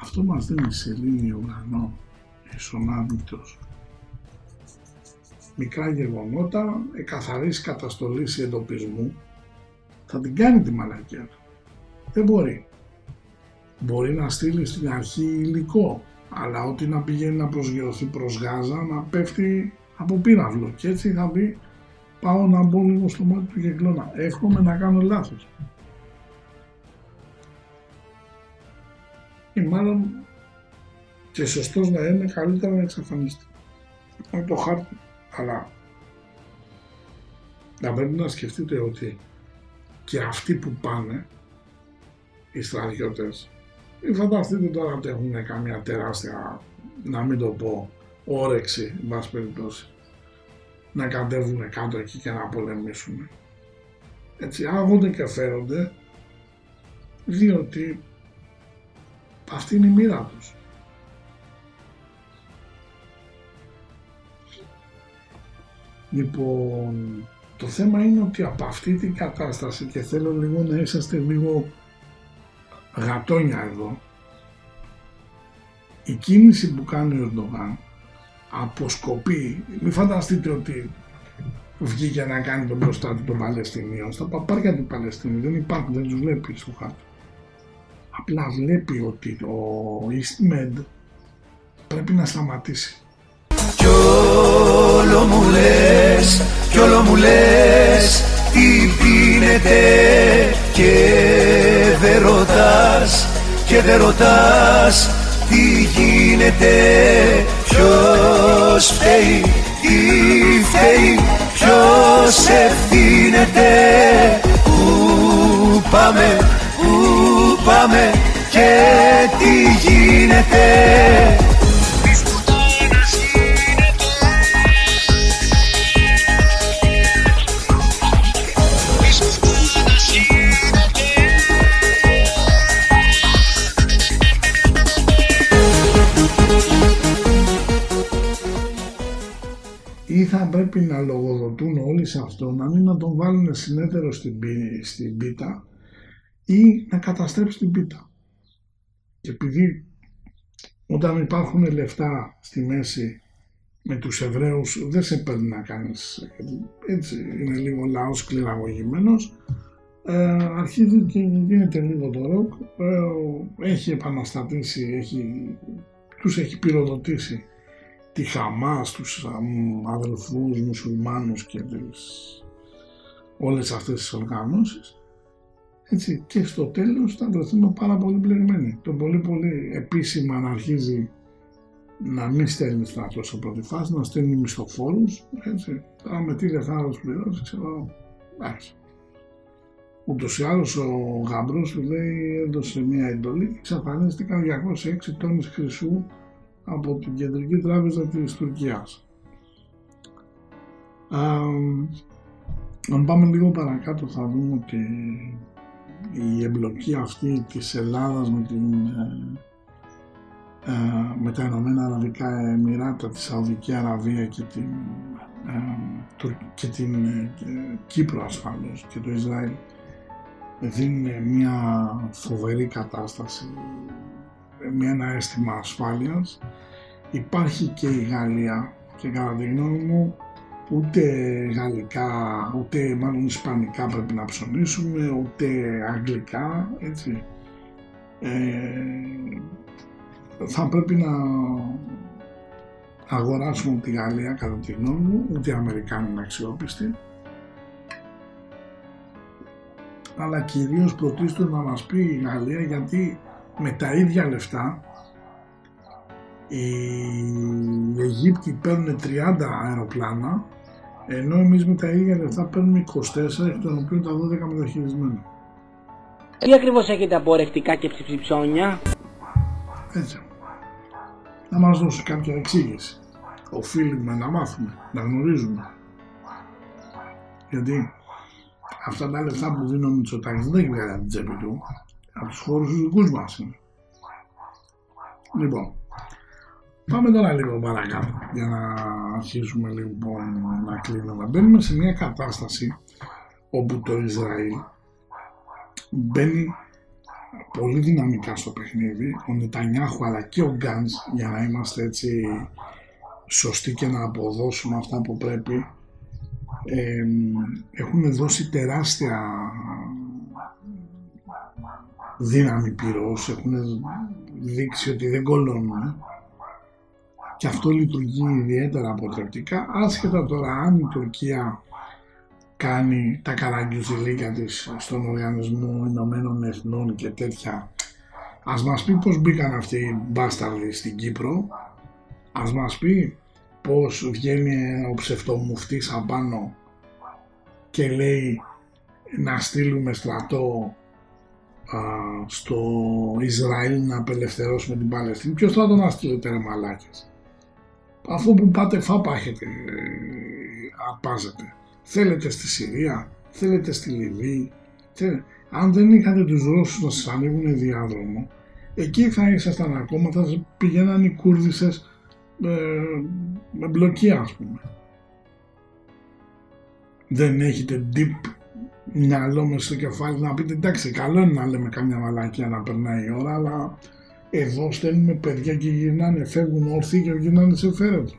Αυτό μας δίνει σελήνη ουρανό, ισονάρμητος. Μικρά γεγονότα, εκαθαρής καταστολής ή εντοπισμού, θα την κάνει τη μαλακία του. Δεν μπορεί. Μπορεί να στείλει στην αρχή υλικό, αλλά ό,τι να πηγαίνει να προσγειωθεί προς Γάζα να πέφτει από πύραυλο και έτσι θα πει πάω να μπω λίγο στο μάτι του γεγλώνα. Εύχομαι να κάνω λάθος. Ή μάλλον και σωστός να είναι καλύτερα να εξαφανιστεί. Είναι το χάρτη. Αλλά θα πρέπει να σκεφτείτε ότι και αυτοί που πάνε, οι στρατιώτες, μην φανταστείτε τώρα ότι έχουν καμία τεράστια, να μην το πω, όρεξη, εν πάση περιπτώσει, να κατέβουν κάτω εκεί και να πολεμήσουν. Έτσι, άγονται και φέρονται, διότι αυτή είναι η μοίρα τους. Λοιπόν, το θέμα είναι ότι από αυτή την κατάσταση και θέλω λίγο να είσαστε λίγο γατόνια εδώ, η κίνηση που κάνει ο Ερντογάν αποσκοπεί, μην φανταστείτε ότι βγήκε να κάνει τον μπροστά του των Παλαιστινίων, στα παπάρια του Παλαιστινίου δεν υπάρχουν, δεν τους βλέπει στο χάρτη. Απλά βλέπει ότι ο EastMed πρέπει να σταματήσει. Κι όλο μου λες, κι όλο μου λες Τι πίνετε και δεν ρωτάς Και δεν ρωτάς τι γίνεται Ποιος φταίει, τι φταίει Ποιος ευθύνεται Πού πάμε, πού πάμε Και τι γίνεται ή θα πρέπει να λογοδοτούν όλοι σε αυτόν, αν είναι να τον βάλουν συνέτερο στην, πί- στην πίτα ή να καταστρέψει την πίτα. Και επειδή όταν υπάρχουν λεφτά στη μέση με τους Εβραίους δεν σε παίρνει να κάνεις έτσι είναι λίγο λαός κληραγωγημένος ε, αρχίζει και γίνεται λίγο το ροκ ε, έχει επαναστατήσει έχει, τους έχει πυροδοτήσει τη Χαμάς, τους αμ, αδελφούς μουσουλμάνους και τις, όλες αυτές τις οργανώσεις έτσι, και στο τέλος θα βρεθούμε πάρα πολύ μπλεγμένοι. Το πολύ πολύ επίσημα να αρχίζει να μην στέλνει στρατό σε πρώτη φάση, να στέλνει μισθοφόρους, έτσι. Τώρα με τι λεφτά θα τους πληρώσεις, ξέρω, εντάξει. Ούτως ή άλλως ο γαμπρός του λέει έδωσε μια εντολή και εξαφανίστηκαν 206 τόνους χρυσού από την Κεντρική Τράπεζα της Τουρκίας. Α, αν πάμε λίγο παρακάτω θα δούμε ότι η εμπλοκή αυτή της Ελλάδας με, την, ε, ε, με τα Ηνωμένα Αραβικά Εμμυράτα, τη Σαουδική Αραβία και την, ε, Τουρ- και την ε, και Κύπρο ασφαλώς και το Ισραήλ δίνουν μια φοβερή κατάσταση με ένα αίσθημα ασφάλειας. Υπάρχει και η Γαλλία και κατά τη γνώμη μου ούτε γαλλικά, ούτε μάλλον ισπανικά πρέπει να ψωνίσουμε, ούτε αγγλικά, έτσι. Ε, θα πρέπει να αγοράσουμε τη Γαλλία κατά τη γνώμη μου, ούτε οι Αμερικάνοι είναι αξιόπιστοι. Αλλά κυρίως πρωτίστως να μας πει η Γαλλία γιατί με τα ίδια λεφτά οι Αιγύπτιοι παίρνουν 30 αεροπλάνα ενώ εμείς με τα ίδια λεφτά παίρνουμε 24 εκ των οποίων τα 12 μεταχειρισμένα. Τι ακριβώς έχετε από ορεκτικά και ψηψιψώνια. Έτσι. Να μας δώσει κάποια εξήγηση. Οφείλουμε να μάθουμε, να γνωρίζουμε. Γιατί αυτά τα λεφτά που δίνει ο Μητσοτάκης δεν βγάζει από την τσέπη του, από τους φόρους τους δικούς μας είναι. Λοιπόν, πάμε τώρα λίγο παρακάτω για να αρχίσουμε λοιπόν να κλείνουμε. Μπαίνουμε σε μια κατάσταση όπου το Ισραήλ μπαίνει πολύ δυναμικά στο παιχνίδι. Ο Νετανιάχου αλλά και ο Γκάνς για να είμαστε έτσι σωστοί και να αποδώσουμε αυτά που πρέπει ε, έχουν δώσει τεράστια δύναμη πυρός, έχουν δείξει ότι δεν κολλώνουν και αυτό λειτουργεί ιδιαίτερα αποτρεπτικά άσχετα τώρα αν η Τουρκία κάνει τα καραγκιουζιλίκια της στον Οργανισμό Ηνωμένων Εθνών και τέτοια. Ας μας πει πως μπήκαν αυτοί οι μπάσταρδοι στην Κύπρο. Ας μας πει πως βγαίνει ο ψευτομουφτής απάνω και λέει να στείλουμε στρατό α, στο Ισραήλ να απελευθερώσουμε την Παλαιστίνη. Ποιος θα τον στείλετε ρε μαλάκες; Αφού που πάτε φάπα έχετε, ε, αρπάζετε. Θέλετε στη Συρία, θέλετε στη Λιβύη. Θέλετε. Αν δεν είχατε τους Ρώσους να σας ανοίγουν διάδρομο, εκεί θα ήσασταν ακόμα, θα σας πηγαίναν οι Κούρδισες ε, με μπλοκία ας πούμε. Δεν έχετε deep μυαλό μέσα στο κεφάλι να πείτε εντάξει καλό είναι να λέμε καμιά μαλακία να περνάει η ώρα αλλά εδώ στέλνουμε παιδιά και γυρνάνε, φεύγουν όρθιοι και γυρνάνε σε φέρετρο.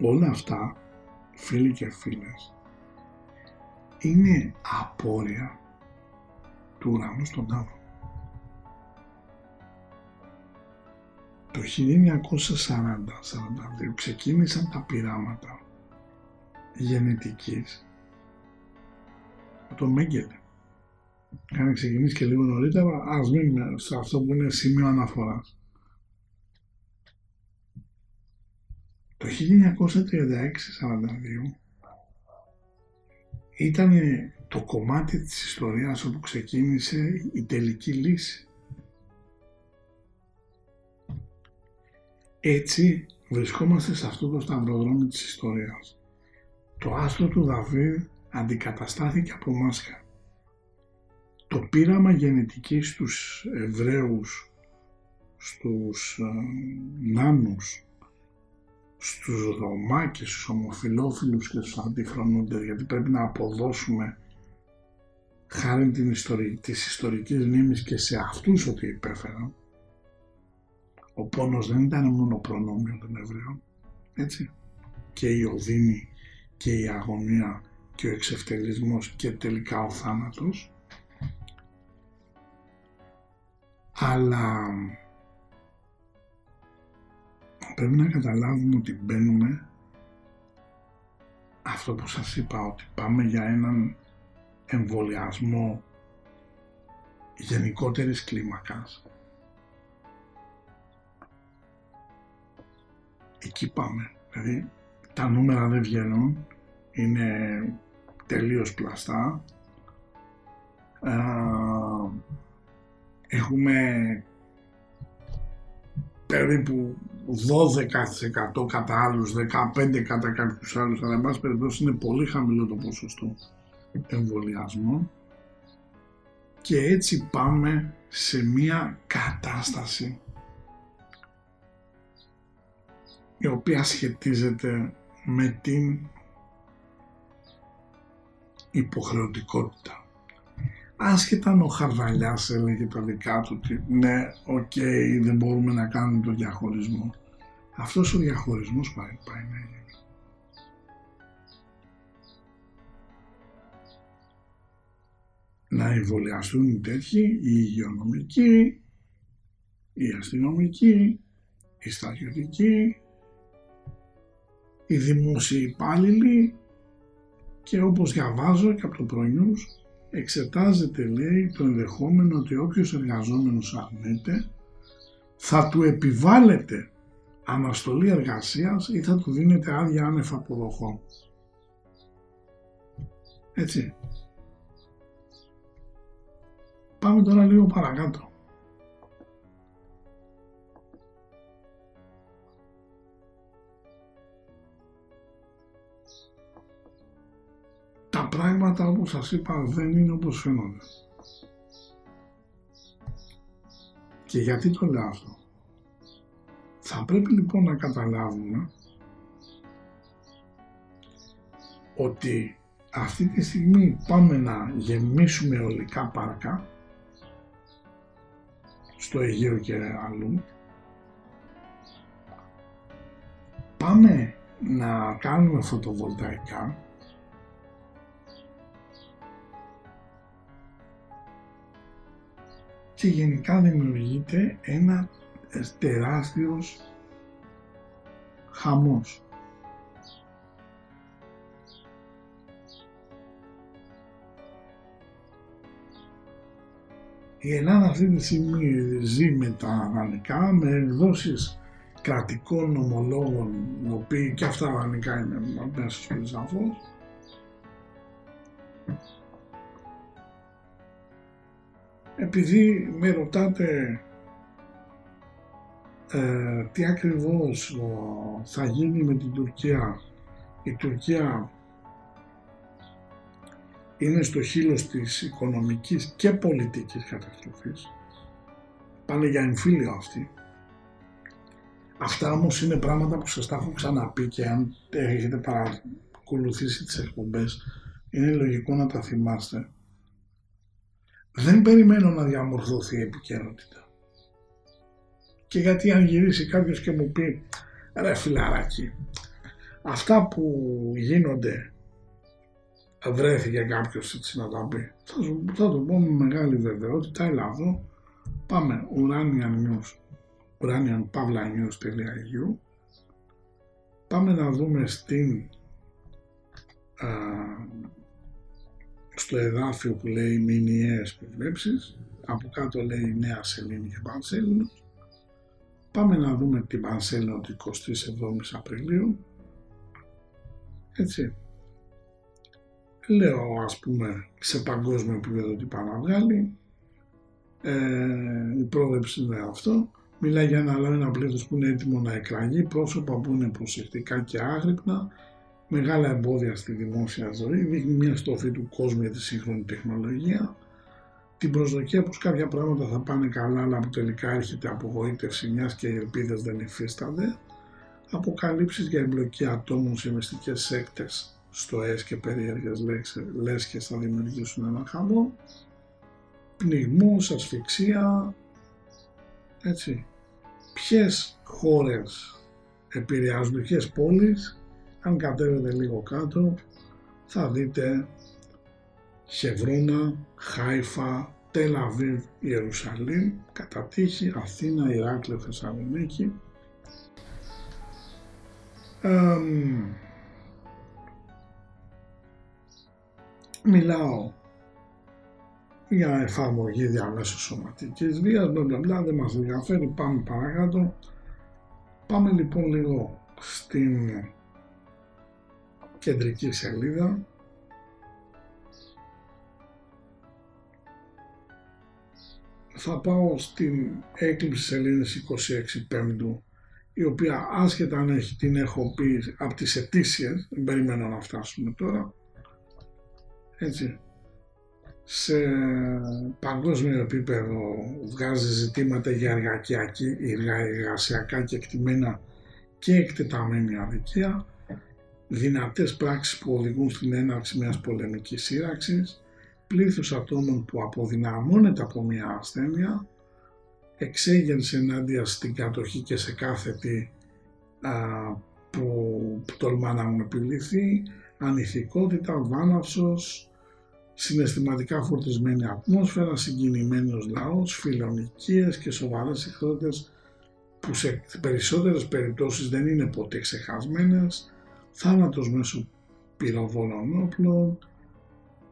Όλα αυτά, φίλοι και φίλες, είναι απόρρια του ουρανού στον τάφο. Το 1940-42 ξεκίνησαν τα πειράματα γενετικής με τον Μέγκελε. Είχαν ξεκινήσει και λίγο νωρίτερα, ας μείνουμε σε αυτό που είναι σημείο αναφοράς. Το 1936-42 ήταν το κομμάτι της ιστορίας όπου ξεκίνησε η τελική λύση. Έτσι βρισκόμαστε σε αυτό το σταυροδρόμι της ιστορίας. Το άστρο του Δαβίδ αντικαταστάθηκε από μάσκα. Το πείραμα γενετικής στους Εβραίους, στους ε, Νάνους, στους Ρωμά και στους ομοφιλόφιλους και στους αντιφρονούντες γιατί πρέπει να αποδώσουμε χάρη την ιστορική, της ιστορικής μνήμης και σε αυτούς ότι υπέφεραν ο πόνος δεν ήταν μόνο προνόμιο των Εβραίων έτσι και η οδύνη και η αγωνία και ο εξευτελισμός και τελικά ο θάνατος αλλά πρέπει να καταλάβουμε ότι μπαίνουμε αυτό που σας είπα ότι πάμε για έναν εμβολιασμό γενικότερης κλίμακας. Εκεί πάμε. Δηλαδή τα νούμερα δεν βγαίνουν, είναι τελείως πλαστά. έχουμε περίπου 12% κατά άλλους, 15% κατά κάποιους άλλους, αλλά εν πάση περιπτώσει είναι πολύ χαμηλό το ποσοστό εμβολιασμού και έτσι πάμε σε μια κατάσταση η οποία σχετίζεται με την υποχρεωτικότητα άσχετα αν ο Χαρδαλιάς έλεγε τα δικά του ότι ναι, οκ, δεν μπορούμε να κάνουμε το διαχωρισμό. Αυτός ο διαχωρισμός πάει, πάει να γίνει. Να εμβολιαστούν οι τέτοιοι, οι υγειονομικοί, οι αστυνομικοί, οι στρατιωτικοί, οι δημόσιοι υπάλληλοι και όπως διαβάζω και από το προνιούς εξετάζεται λέει το ενδεχόμενο ότι όποιος εργαζόμενος αρνείται θα του επιβάλλεται αναστολή εργασίας ή θα του δίνεται άδεια άνευ αποδοχών. Έτσι. Πάμε τώρα λίγο παρακάτω. Όπως σας είπα δεν είναι όπως φαίνονται. Και γιατί το λέω αυτό; Θα πρέπει λοιπόν να καταλάβουμε ότι αυτή τη στιγμή πάμε να γεμίσουμε ολικά πάρκα στο Αιγαίο και αλλού πάμε να κάνουμε φωτοβολταϊκά και γενικά δημιουργείται ένα τεράστιος χαμός. Η Ελλάδα αυτή τη στιγμή ζει με τα δανεικά, με εκδόσεις κρατικών ομολόγων, οι οποίοι και αυτά δανεικά είναι μέσα στους σαφώς, επειδή με ρωτάτε ε, τι ακριβώς θα γίνει με την Τουρκία. Η Τουρκία είναι στο χείλος της οικονομικής και πολιτικής καταστροφής. Πάνε για εμφύλιο αυτοί. Αυτά όμως είναι πράγματα που σας τα έχω ξαναπεί και αν έχετε παρακολουθήσει τις εκπομπές είναι λογικό να τα θυμάστε. Δεν περιμένω να διαμορφωθεί η επικαιρότητα. Και γιατί αν γυρίσει κάποιος και μου πει ρε φιλαράκι, αυτά που γίνονται βρέθηκε κάποιος έτσι να τα πει. Θα, σου, θα το πω με μεγάλη βεβαιότητα, έλα εδώ, πάμε Uranian News, uranianpavlanews.eu πάμε να δούμε στην α, στο εδάφιο που λέει μηνιαίες προβλέψεις, από κάτω λέει νέα σελήνη και πανσέλινος. Πάμε να δούμε την πανσέλινο του 27 Απριλίου. Έτσι. Λέω ας πούμε σε παγκόσμιο επίπεδο τι πάει να βγάλει. Ε, η πρόβλεψη είναι αυτό. Μιλάει για ένα, ένα πλήθος που είναι έτοιμο να εκραγεί, πρόσωπα που είναι προσεκτικά και άγρυπνα, μεγάλα εμπόδια στη δημόσια ζωή, δείχνει μια στοφή του κόσμου για τη σύγχρονη τεχνολογία, την προσδοκία πως κάποια πράγματα θα πάνε καλά, αλλά που τελικά έρχεται απογοήτευση μιας και οι ελπίδες δεν υφίστανται, αποκαλύψεις για εμπλοκή ατόμων σε μυστικές σέκτες, στοές και περίεργες λέσχες θα δημιουργήσουν ένα χαμό, πνιγμός, ασφυξία, έτσι. Ποιες χώρες επηρεάζουν, ποιες πόλεις αν κατέβετε λίγο κάτω θα δείτε Χευρώνα, Χάιφα, Τελαβίβ, Ιερουσαλήμ, κατά τύχη Αθήνα, Ηράκλειο, Θεσσαλονίκη. μιλάω για εφαρμογή διαμέσου σωματικής βίας, μπλα μπλα, δεν μας ενδιαφέρει, πάμε παρακάτω. Πάμε λοιπόν λίγο στην κεντρική σελίδα. Θα πάω στην έκλειψη σελίδας 26 Πέμπτου η οποία άσχετα αν έχει, την έχω πει από τις αιτήσιες, δεν περιμένω να φτάσουμε τώρα, έτσι, σε παγκόσμιο επίπεδο βγάζει ζητήματα για εργασιακά και εκτιμένα και εκτεταμένη αδικία δυνατές πράξεις που οδηγούν στην έναρξη μιας πολεμικής σύραξης, πλήθος ατόμων που αποδυναμώνεται από μια ασθένεια, εξέγερση ενάντια στην κατοχή και σε κάθε τι που, που τολμά να μου επιληθεί, ανηθικότητα, βάναυσος, συναισθηματικά φορτισμένη ατμόσφαιρα, συγκινημένος λαός, φιλονικίες και σοβαρές εχθρότητες που σε περισσότερες περιπτώσεις δεν είναι ποτέ ξεχασμένες, θάνατος μέσω πυροβόλων όπλων,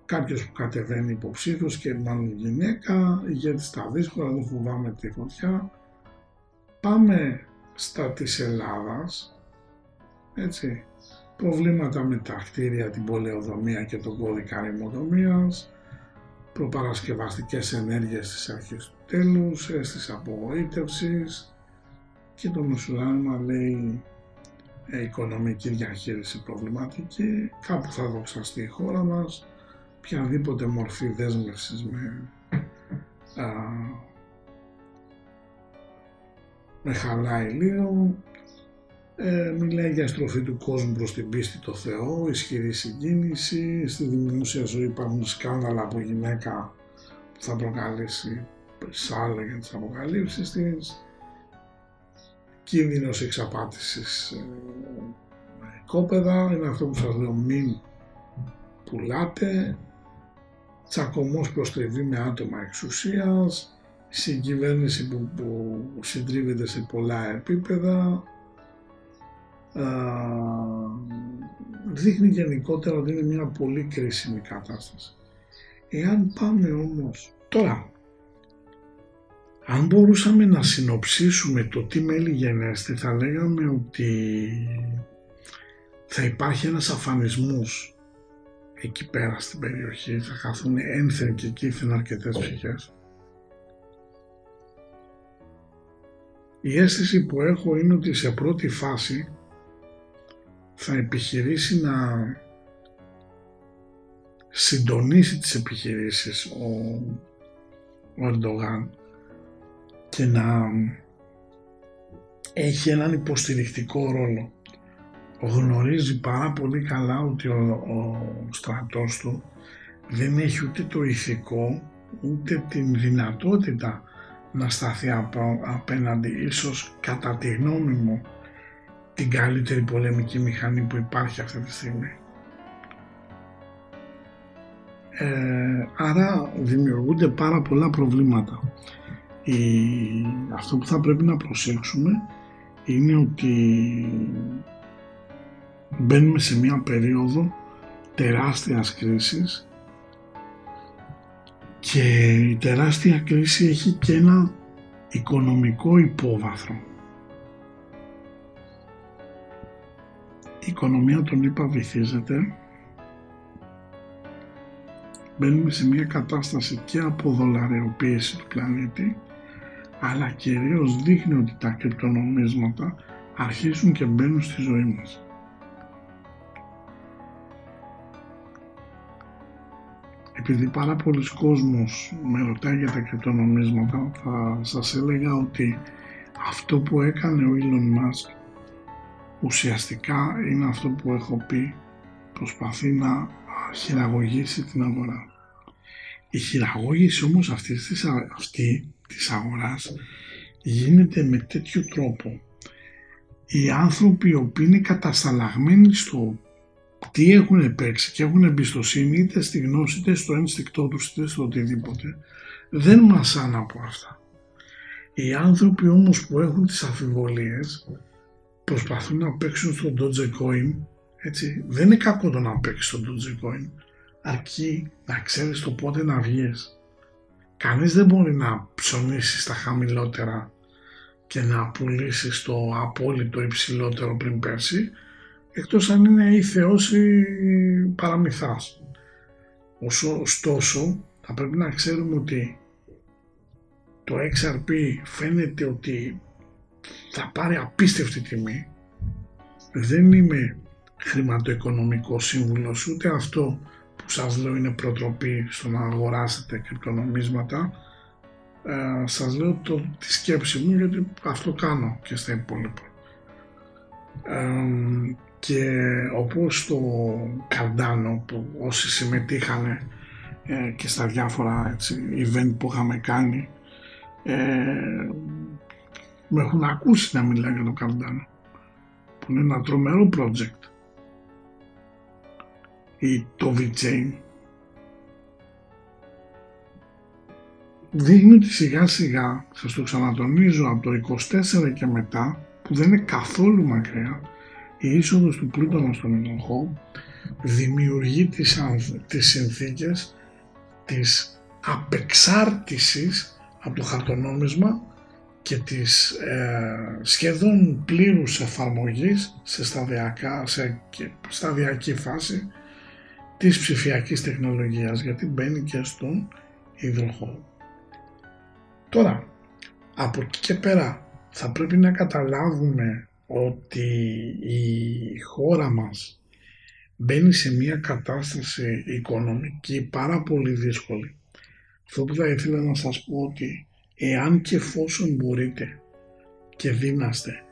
κάποιος που κατεβαίνει υποψήφιος και μάλλον γυναίκα, γιατί στα δύσκολα δεν φοβάμαι τη φωτιά. Πάμε στα της Ελλάδας, έτσι, προβλήματα με τα κτίρια, την πολεοδομία και τον κώδικα ρημοδομίας, προπαρασκευαστικές ενέργειες στις αρχές του τέλους, αίσθηση απογοήτευσης και το μεσουράνημα λέει ε, οικονομική διαχείριση προβληματική, κάπου θα δοξαστεί η χώρα μας, οποιαδήποτε μορφή δέσμευσης με, α, με χαλάει λίγο, ε, μιλάει για στροφή του κόσμου προς την πίστη το Θεό, ισχυρή συγκίνηση, στη δημόσια ζωή υπάρχουν σκάνδαλα από γυναίκα που θα προκαλέσει σάλα για τις αποκαλύψεις της, κίνδυνος εξαπάτησης. Ε, με κόπεδα, είναι αυτό που σας λέω μην πουλάτε, τσακωμός προστριβή με άτομα εξουσίας, συγκυβέρνηση που, που συντρίβεται σε πολλά επίπεδα, α, δείχνει γενικότερα ότι είναι μια πολύ κρίσιμη κατάσταση. Εάν πάμε όμως τώρα Αν μπορούσαμε να συνοψίσουμε το τι μέλη γενέστε θα λέγαμε ότι θα υπάρχει ένας αφανισμός εκεί πέρα στην περιοχή, θα χαθούν ένθεν και κήθεν αρκετές ψυχές. Η αίσθηση που έχω είναι ότι σε πρώτη φάση θα επιχειρήσει να συντονίσει τις επιχειρήσεις ο, ο Ερντογάν και να έχει έναν υποστηρικτικό ρόλο. Γνωρίζει πάρα πολύ καλά ότι ο, ο στρατός του δεν έχει ούτε το ηθικό ούτε την δυνατότητα να σταθεί απέναντι ίσως κατά τη γνώμη μου την καλύτερη πολεμική μηχανή που υπάρχει αυτή τη στιγμή. Ε, άρα δημιουργούνται πάρα πολλά προβλήματα. Η, αυτό που θα πρέπει να προσέξουμε είναι ότι μπαίνουμε σε μια περίοδο τεράστιας κρίσης και η τεράστια κρίση έχει και ένα οικονομικό υπόβαθρο. Η οικονομία των ΗΠΑ βυθίζεται. Μπαίνουμε σε μια κατάσταση και από δολαρεοποίηση του πλανήτη αλλά κυρίως δείχνει ότι τα κρυπτονομίσματα αρχίζουν και μπαίνουν στη ζωή μας. επειδή πάρα πολλοί κόσμος με ρωτάει για τα κρυπτονομίσματα θα σας έλεγα ότι αυτό που έκανε ο Elon Musk ουσιαστικά είναι αυτό που έχω πει προσπαθεί να χειραγωγήσει την αγορά. Η χειραγώγηση όμως αυτής της, αυτή της αγοράς γίνεται με τέτοιο τρόπο. Οι άνθρωποι οι οποίοι είναι κατασταλαγμένοι στο τι έχουν παίξει και έχουν εμπιστοσύνη είτε στη γνώση είτε στο ένστικτό τους είτε στο οτιδήποτε δεν μασάνε από αυτά. Οι άνθρωποι όμως που έχουν τις αφιβολίες προσπαθούν να παίξουν στο Dogecoin έτσι δεν είναι κακό το να παίξεις στο Dogecoin αρκεί να ξέρεις το πότε να βγεις. Κανείς δεν μπορεί να ψωνίσεις στα χαμηλότερα και να πουλήσεις το απόλυτο υψηλότερο πριν πέρσι εκτός αν είναι ή θεός ή παραμυθάς. Ωστόσο, θα πρέπει να ξέρουμε ότι το XRP φαίνεται ότι θα πάρει απίστευτη τιμή. Δεν είμαι χρηματοοικονομικός σύμβουλος, ούτε αυτό που σας λέω είναι προτροπή στο να αγοράσετε κρυπτονομίσματα. Ε, σας λέω το, τη σκέψη μου γιατί αυτό κάνω και στα υπόλοιπα. Ε, και όπως το Καρντάνο που όσοι συμμετείχαν ε, και στα διάφορα έτσι, event που είχαμε κάνει ε, με έχουν ακούσει να μιλάω για το Καρντάνο που είναι ένα τρομερό project ή το VJ δείχνει ότι σιγά σιγά σας το ξανατονίζω από το 24 και μετά που δεν είναι καθόλου μακριά η είσοδος του Πλούτονα στον ενοχό δημιουργεί τις, τις συνθήκες της απεξάρτησης από το χαρτονόμισμα και της ε, σχεδόν πλήρους εφαρμογής σε, σταδιακά, σε σταδιακή φάση της ψηφιακής τεχνολογίας γιατί μπαίνει και στον υδροχό. Τώρα, από εκεί και πέρα θα πρέπει να καταλάβουμε ότι η χώρα μας μπαίνει σε μια κατάσταση οικονομική πάρα πολύ δύσκολη. Αυτό που θα ήθελα να σας πω ότι εάν και εφόσον μπορείτε και δύναστε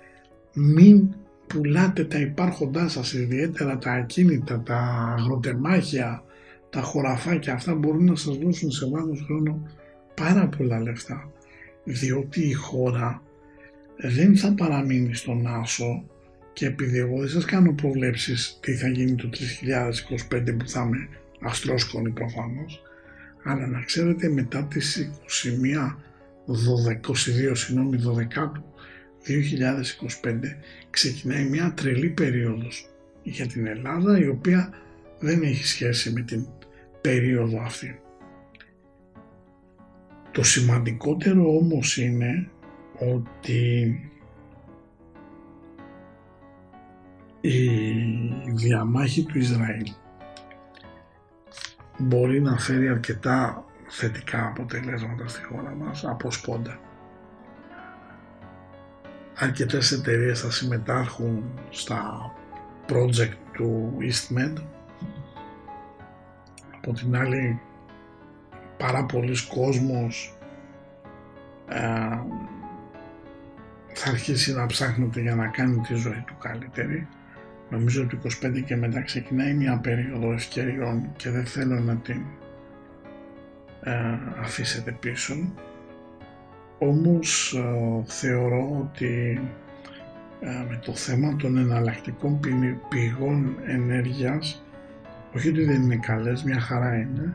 μην πουλάτε τα υπάρχοντά σας ιδιαίτερα τα ακίνητα, τα αγροτεμάχια, τα χωραφάκια αυτά μπορούν να σας δώσουν σε βάθος χρόνο πάρα πολλά λεφτά. Διότι η χώρα δεν θα παραμείνει στον άσο και επειδή εγώ δεν σας κάνω προβλέψεις τι θα γίνει το 3025 που θα είμαι αστρόσκονη προφανώς αλλά να ξέρετε μετά τις 21 22 συγγνώμη 12 2025 ξεκινάει μια τρελή περίοδος για την Ελλάδα η οποία δεν έχει σχέση με την περίοδο αυτή. Το σημαντικότερο όμως είναι ότι η διαμάχη του Ισραήλ μπορεί να φέρει αρκετά θετικά αποτελέσματα στη χώρα μας από σπόντα. Αρκετές εταιρείες θα συμμετάρχουν στα project του EastMed. Από την άλλη πάρα πολλοί κόσμος ε, θα αρχίσει να ψάχνεται για να κάνει τη ζωή του καλύτερη. Νομίζω ότι 25 και μετά ξεκινάει μια περίοδο ευκαιριών και δεν θέλω να την ε, αφήσετε πίσω. Όμως ε, θεωρώ ότι ε, με το θέμα των εναλλακτικών πηγών ενέργειας όχι ότι δεν είναι καλές, μια χαρά είναι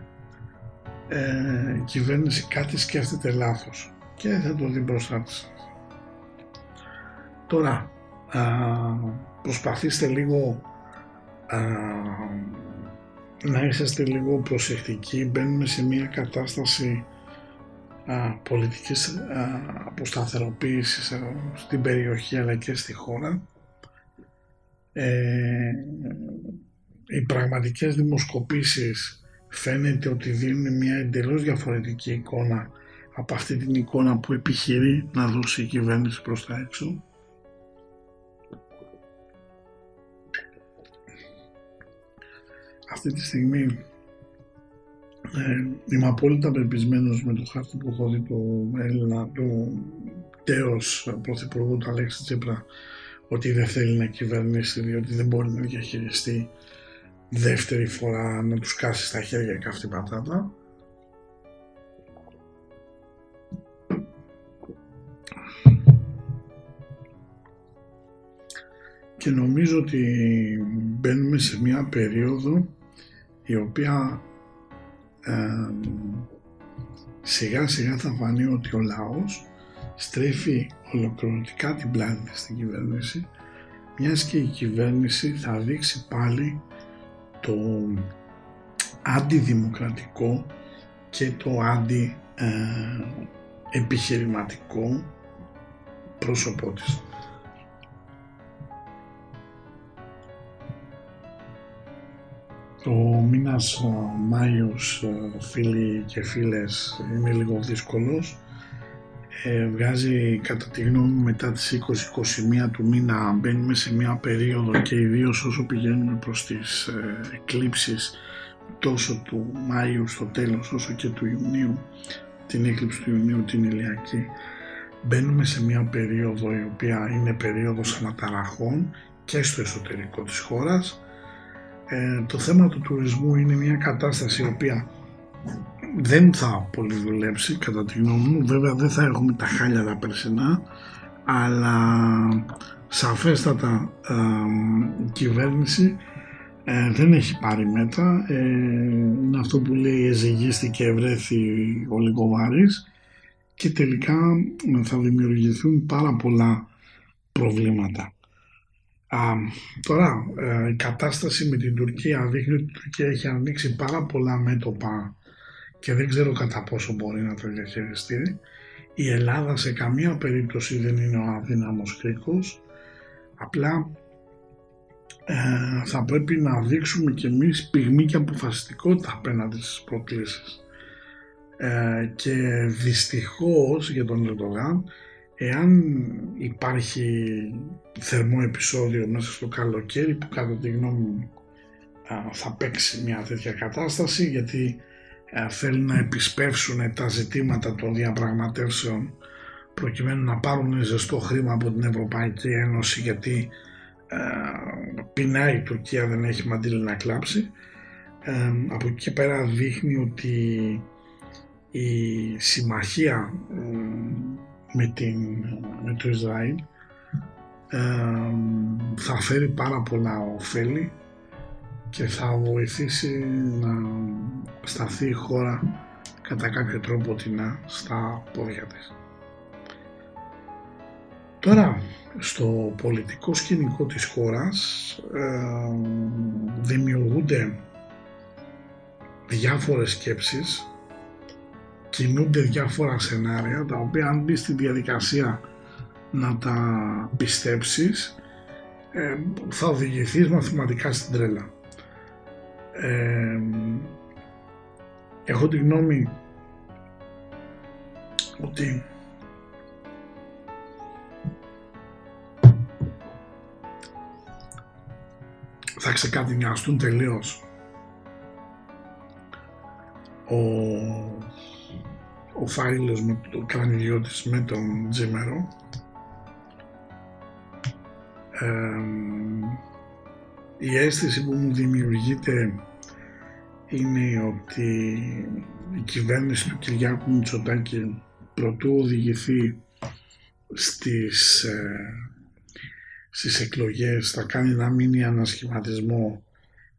ε, η κυβέρνηση κάτι σκέφτεται λάθος και θα το δει μπροστά της. Τώρα, α, προσπαθήστε λίγο α, να είσαστε λίγο προσεκτικοί, μπαίνουμε σε μια κατάσταση α, πολιτικής α, αποσταθεροποίησης στην περιοχή αλλά και στη χώρα. Ε, οι πραγματικές δημοσκοπήσεις φαίνεται ότι δίνουν μια εντελώς διαφορετική εικόνα από αυτή την εικόνα που επιχειρεί να δώσει η κυβέρνηση προς τα έξω. Αυτή τη στιγμή ε, είμαι απόλυτα πεπισμένος με το χάρτη που έχω δει του Έλληνα, του τέος πρωθυπουργού του Αλέξη Τσίπρα ότι δεν θέλει να κυβερνήσει διότι δεν μπορεί να διαχειριστεί δεύτερη φορά να τους κάσει στα χέρια καυτή πατάτα. Και νομίζω ότι μπαίνουμε σε μια περίοδο η οποία ε, σιγά σιγά θα φανεί ότι ο λαός στρέφει ολοκληρωτικά την πλάτη της στην κυβέρνηση μιας και η κυβέρνηση θα δείξει πάλι το αντιδημοκρατικό και το αντι ε, επιχειρηματικό πρόσωπό της. Το μήνας ο Μάιος, ε, φίλοι και φίλες, είναι λίγο δύσκολος. Ε, βγάζει κατά τη γνώμη μου μετά τις 20-21 του μήνα μπαίνουμε σε μια περίοδο και ιδίω όσο πηγαίνουμε προς τις ε, εκλήψεις τόσο του Μάιου στο τέλος όσο και του Ιουνίου την έκλειψη του Ιουνίου την ηλιακή μπαίνουμε σε μια περίοδο η οποία είναι περίοδος αναταραχών και στο εσωτερικό της χώρας ε, το θέμα του τουρισμού είναι μια κατάσταση η οποία δεν θα πολύ δουλέψει κατά τη γνώμη μου. Βέβαια δεν θα έχουμε τα χάλια τα περσινά, αλλά σαφέστατα ε, η κυβέρνηση ε, δεν έχει πάρει μέτρα. Ε, είναι αυτό που λέει εζυγίστηκε βρέθη ο Λικοβάρης και τελικά θα δημιουργηθούν πάρα πολλά προβλήματα. Α, τώρα ε, η κατάσταση με την Τουρκία δείχνει ότι η Τουρκία έχει ανοίξει πάρα πολλά μέτωπα και δεν ξέρω κατά πόσο μπορεί να το διαχειριστεί. Η Ελλάδα σε καμία περίπτωση δεν είναι ο αδύναμος κρίκος, απλά ε, θα πρέπει να δείξουμε και εμείς πυγμή και αποφασιστικότητα απέναντι στις προκλήσεις. Ε, και δυστυχώς για τον Ερντογάν, εάν υπάρχει θερμό επεισόδιο μέσα στο καλοκαίρι που κατά τη γνώμη μου θα παίξει μια τέτοια κατάσταση γιατί ε, θέλουν να επισπεύσουν τα ζητήματα των διαπραγματεύσεων προκειμένου να πάρουν ζεστό χρήμα από την Ευρωπαϊκή Ένωση γιατί ε, πεινάει η Τουρκία δεν έχει μαντήλη να κλάψει. Ε, από εκεί και πέρα δείχνει ότι η συμμαχία ε, με, την, με το Ισραήλ ε, θα φέρει πάρα πολλά ωφέλη και θα βοηθήσει να σταθεί η χώρα κατά κάποιο τρόπο τεινά στα πόδια της. Τώρα, στο πολιτικό σκηνικό της χώρας ε, δημιουργούνται διάφορες σκέψεις κινούνται διάφορα σενάρια τα οποία αν μπεις στη διαδικασία να τα πιστέψεις ε, θα οδηγηθείς μαθηματικά στην τρέλα. Ε, έχω τη γνώμη ότι θα ξεκατηνιαστούν τελείως ο, ο Φάιλος με το κρανιδιώτης με τον Τζίμερο. Η αίσθηση που μου δημιουργείται είναι ότι η κυβέρνηση του Κυριάκου Μητσοτάκη προτού οδηγηθεί στις, ε, στις εκλογές θα κάνει ένα μήνυ ανασχηματισμό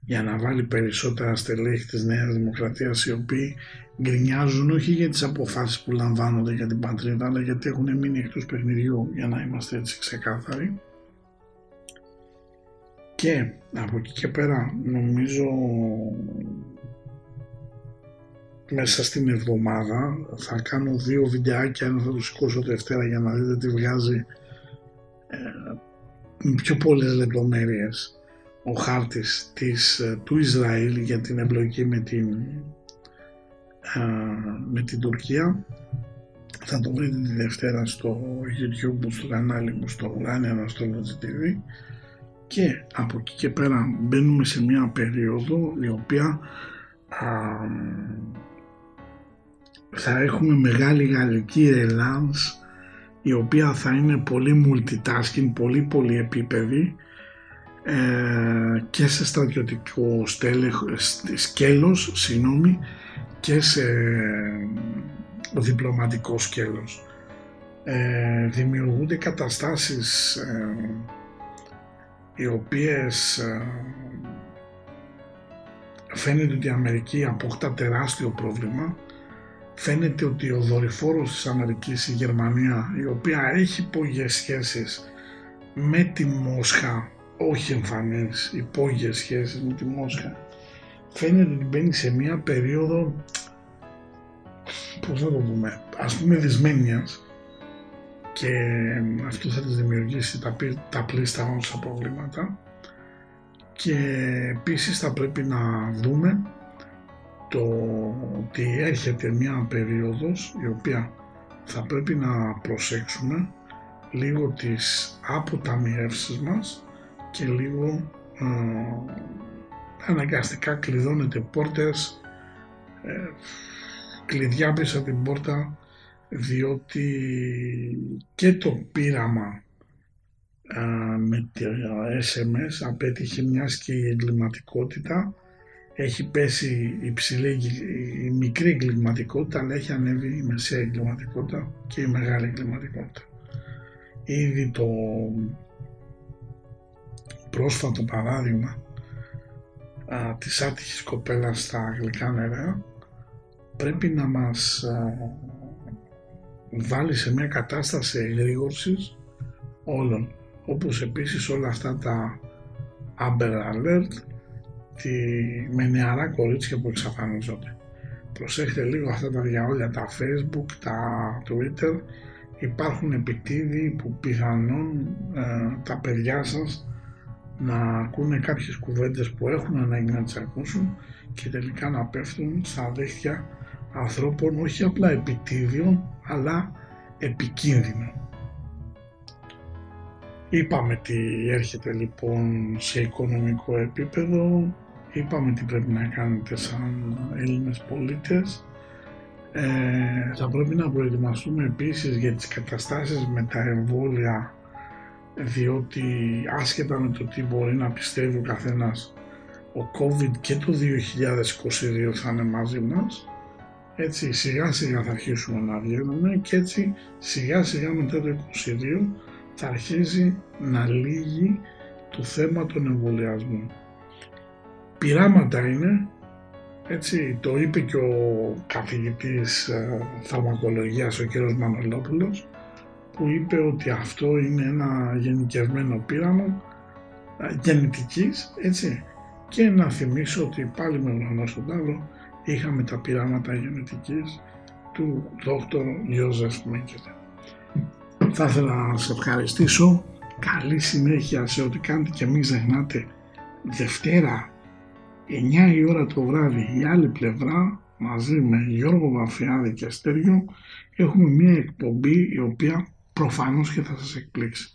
για να βάλει περισσότερα στελέχη της Νέας Δημοκρατίας οι οποίοι γκρινιάζουν όχι για τις αποφάσεις που λαμβάνονται για την πατρίδα αλλά γιατί έχουν μείνει εκτός παιχνιδιού για να είμαστε έτσι ξεκάθαροι. Και από εκεί και πέρα νομίζω μέσα στην εβδομάδα θα κάνω δύο βιντεάκια, ένα θα το σηκώσω Δευτέρα για να δείτε τι βγάζει ε, πιο πολλές λεπτομέρειες ο χάρτης της, ε, του Ισραήλ για την εμπλοκή με την, ε, με την Τουρκία. Θα το βρείτε τη Δευτέρα στο YouTube στο κανάλι μου στο Ουράνια Αναστόλο TV και από εκεί και πέρα μπαίνουμε σε μια περίοδο η οποία α, θα έχουμε μεγάλη γαλλική ρελάνς η οποία θα είναι πολύ multitasking, πολύ πολύ επίπεδη ε, και σε στρατιωτικό στέλεχ, σκέλος συγγνώμη, και σε διπλωματικό σκέλος. Ε, δημιουργούνται καταστάσεις ε, οι οποίες ε, φαίνεται ότι η Αμερική αποκτά τεράστιο πρόβλημα φαίνεται ότι ο δορυφόρος της Αμερικής, η Γερμανία, η οποία έχει υπόγειες σχέσεις με τη Μόσχα, όχι εμφανείς, υπόγειες σχέσεις με τη Μόσχα, φαίνεται ότι μπαίνει σε μια περίοδο, πώς θα το πούμε, ας πούμε δυσμένειας, και αυτό θα της δημιουργήσει τα, τα πλήστα όσα προβλήματα. Και επίσης θα πρέπει να δούμε το ότι έρχεται μια περίοδος η οποία θα πρέπει να προσέξουμε λίγο τις αποταμιεύσεις μας και λίγο ε, αναγκαστικά κλειδώνεται πόρτες ε, κλειδιά πίσω από την πόρτα διότι και το πείραμα με τα SMS απέτυχε μιας και η εγκληματικότητα έχει πέσει υψηλή, η μικρή εγκληματικότητα αλλά έχει ανέβει η μεσαία εγκληματικότητα και η μεγάλη εγκληματικότητα. Ήδη το πρόσφατο παράδειγμα α, της άτυχης κοπέλας στα αγγλικά νερά πρέπει να μας βάλει σε μια κατάσταση εγρήγορσης όλων όπως επίσης όλα αυτά τα Amber Alert τη, με νεαρά κορίτσια που εξαφανίζονται. Προσέχετε λίγο αυτά τα διαόλια, τα Facebook, τα Twitter, υπάρχουν επιτίδιοι που πιθανόν ε, τα παιδιά σας να ακούνε κάποιες κουβέντες που έχουν ανάγκη να τις ακούσουν και τελικά να πέφτουν στα δίχτυα ανθρώπων όχι απλά επιτίδιων αλλά επικίνδυνο. Είπαμε τι έρχεται λοιπόν σε οικονομικό επίπεδο, είπαμε τι πρέπει να κάνετε σαν Έλληνες πολίτες. Ε, θα πρέπει να προετοιμαστούμε επίσης για τις καταστάσεις με τα εμβόλια διότι άσχετα με το τι μπορεί να πιστεύει ο καθένας ο COVID και το 2022 θα είναι μαζί μας έτσι σιγά σιγά θα αρχίσουμε να βγαίνουμε και έτσι σιγά σιγά μετά το 22 θα αρχίσει να λύγει το θέμα των εμβολιασμών. Πειράματα είναι, έτσι το είπε και ο καθηγητής ε, φαρμακολογίας ο κ. Μανολόπουλος που είπε ότι αυτό είναι ένα γενικευμένο πείραμα ε, γεννητικής έτσι και να θυμίσω ότι πάλι με γνωστό άλλο είχαμε τα πειράματα γενετικής του Δόκτωρ Ιώζεφ Μέγκελε. Θα ήθελα να σας ευχαριστήσω. Καλή συνέχεια σε ό,τι κάνετε και μην ξεχνάτε Δευτέρα 9 η ώρα το βράδυ η άλλη πλευρά μαζί με Γιώργο Βαφιάδη και Αστέριο έχουμε μια εκπομπή η οποία Προφανώς και θα σας εκπλήξει.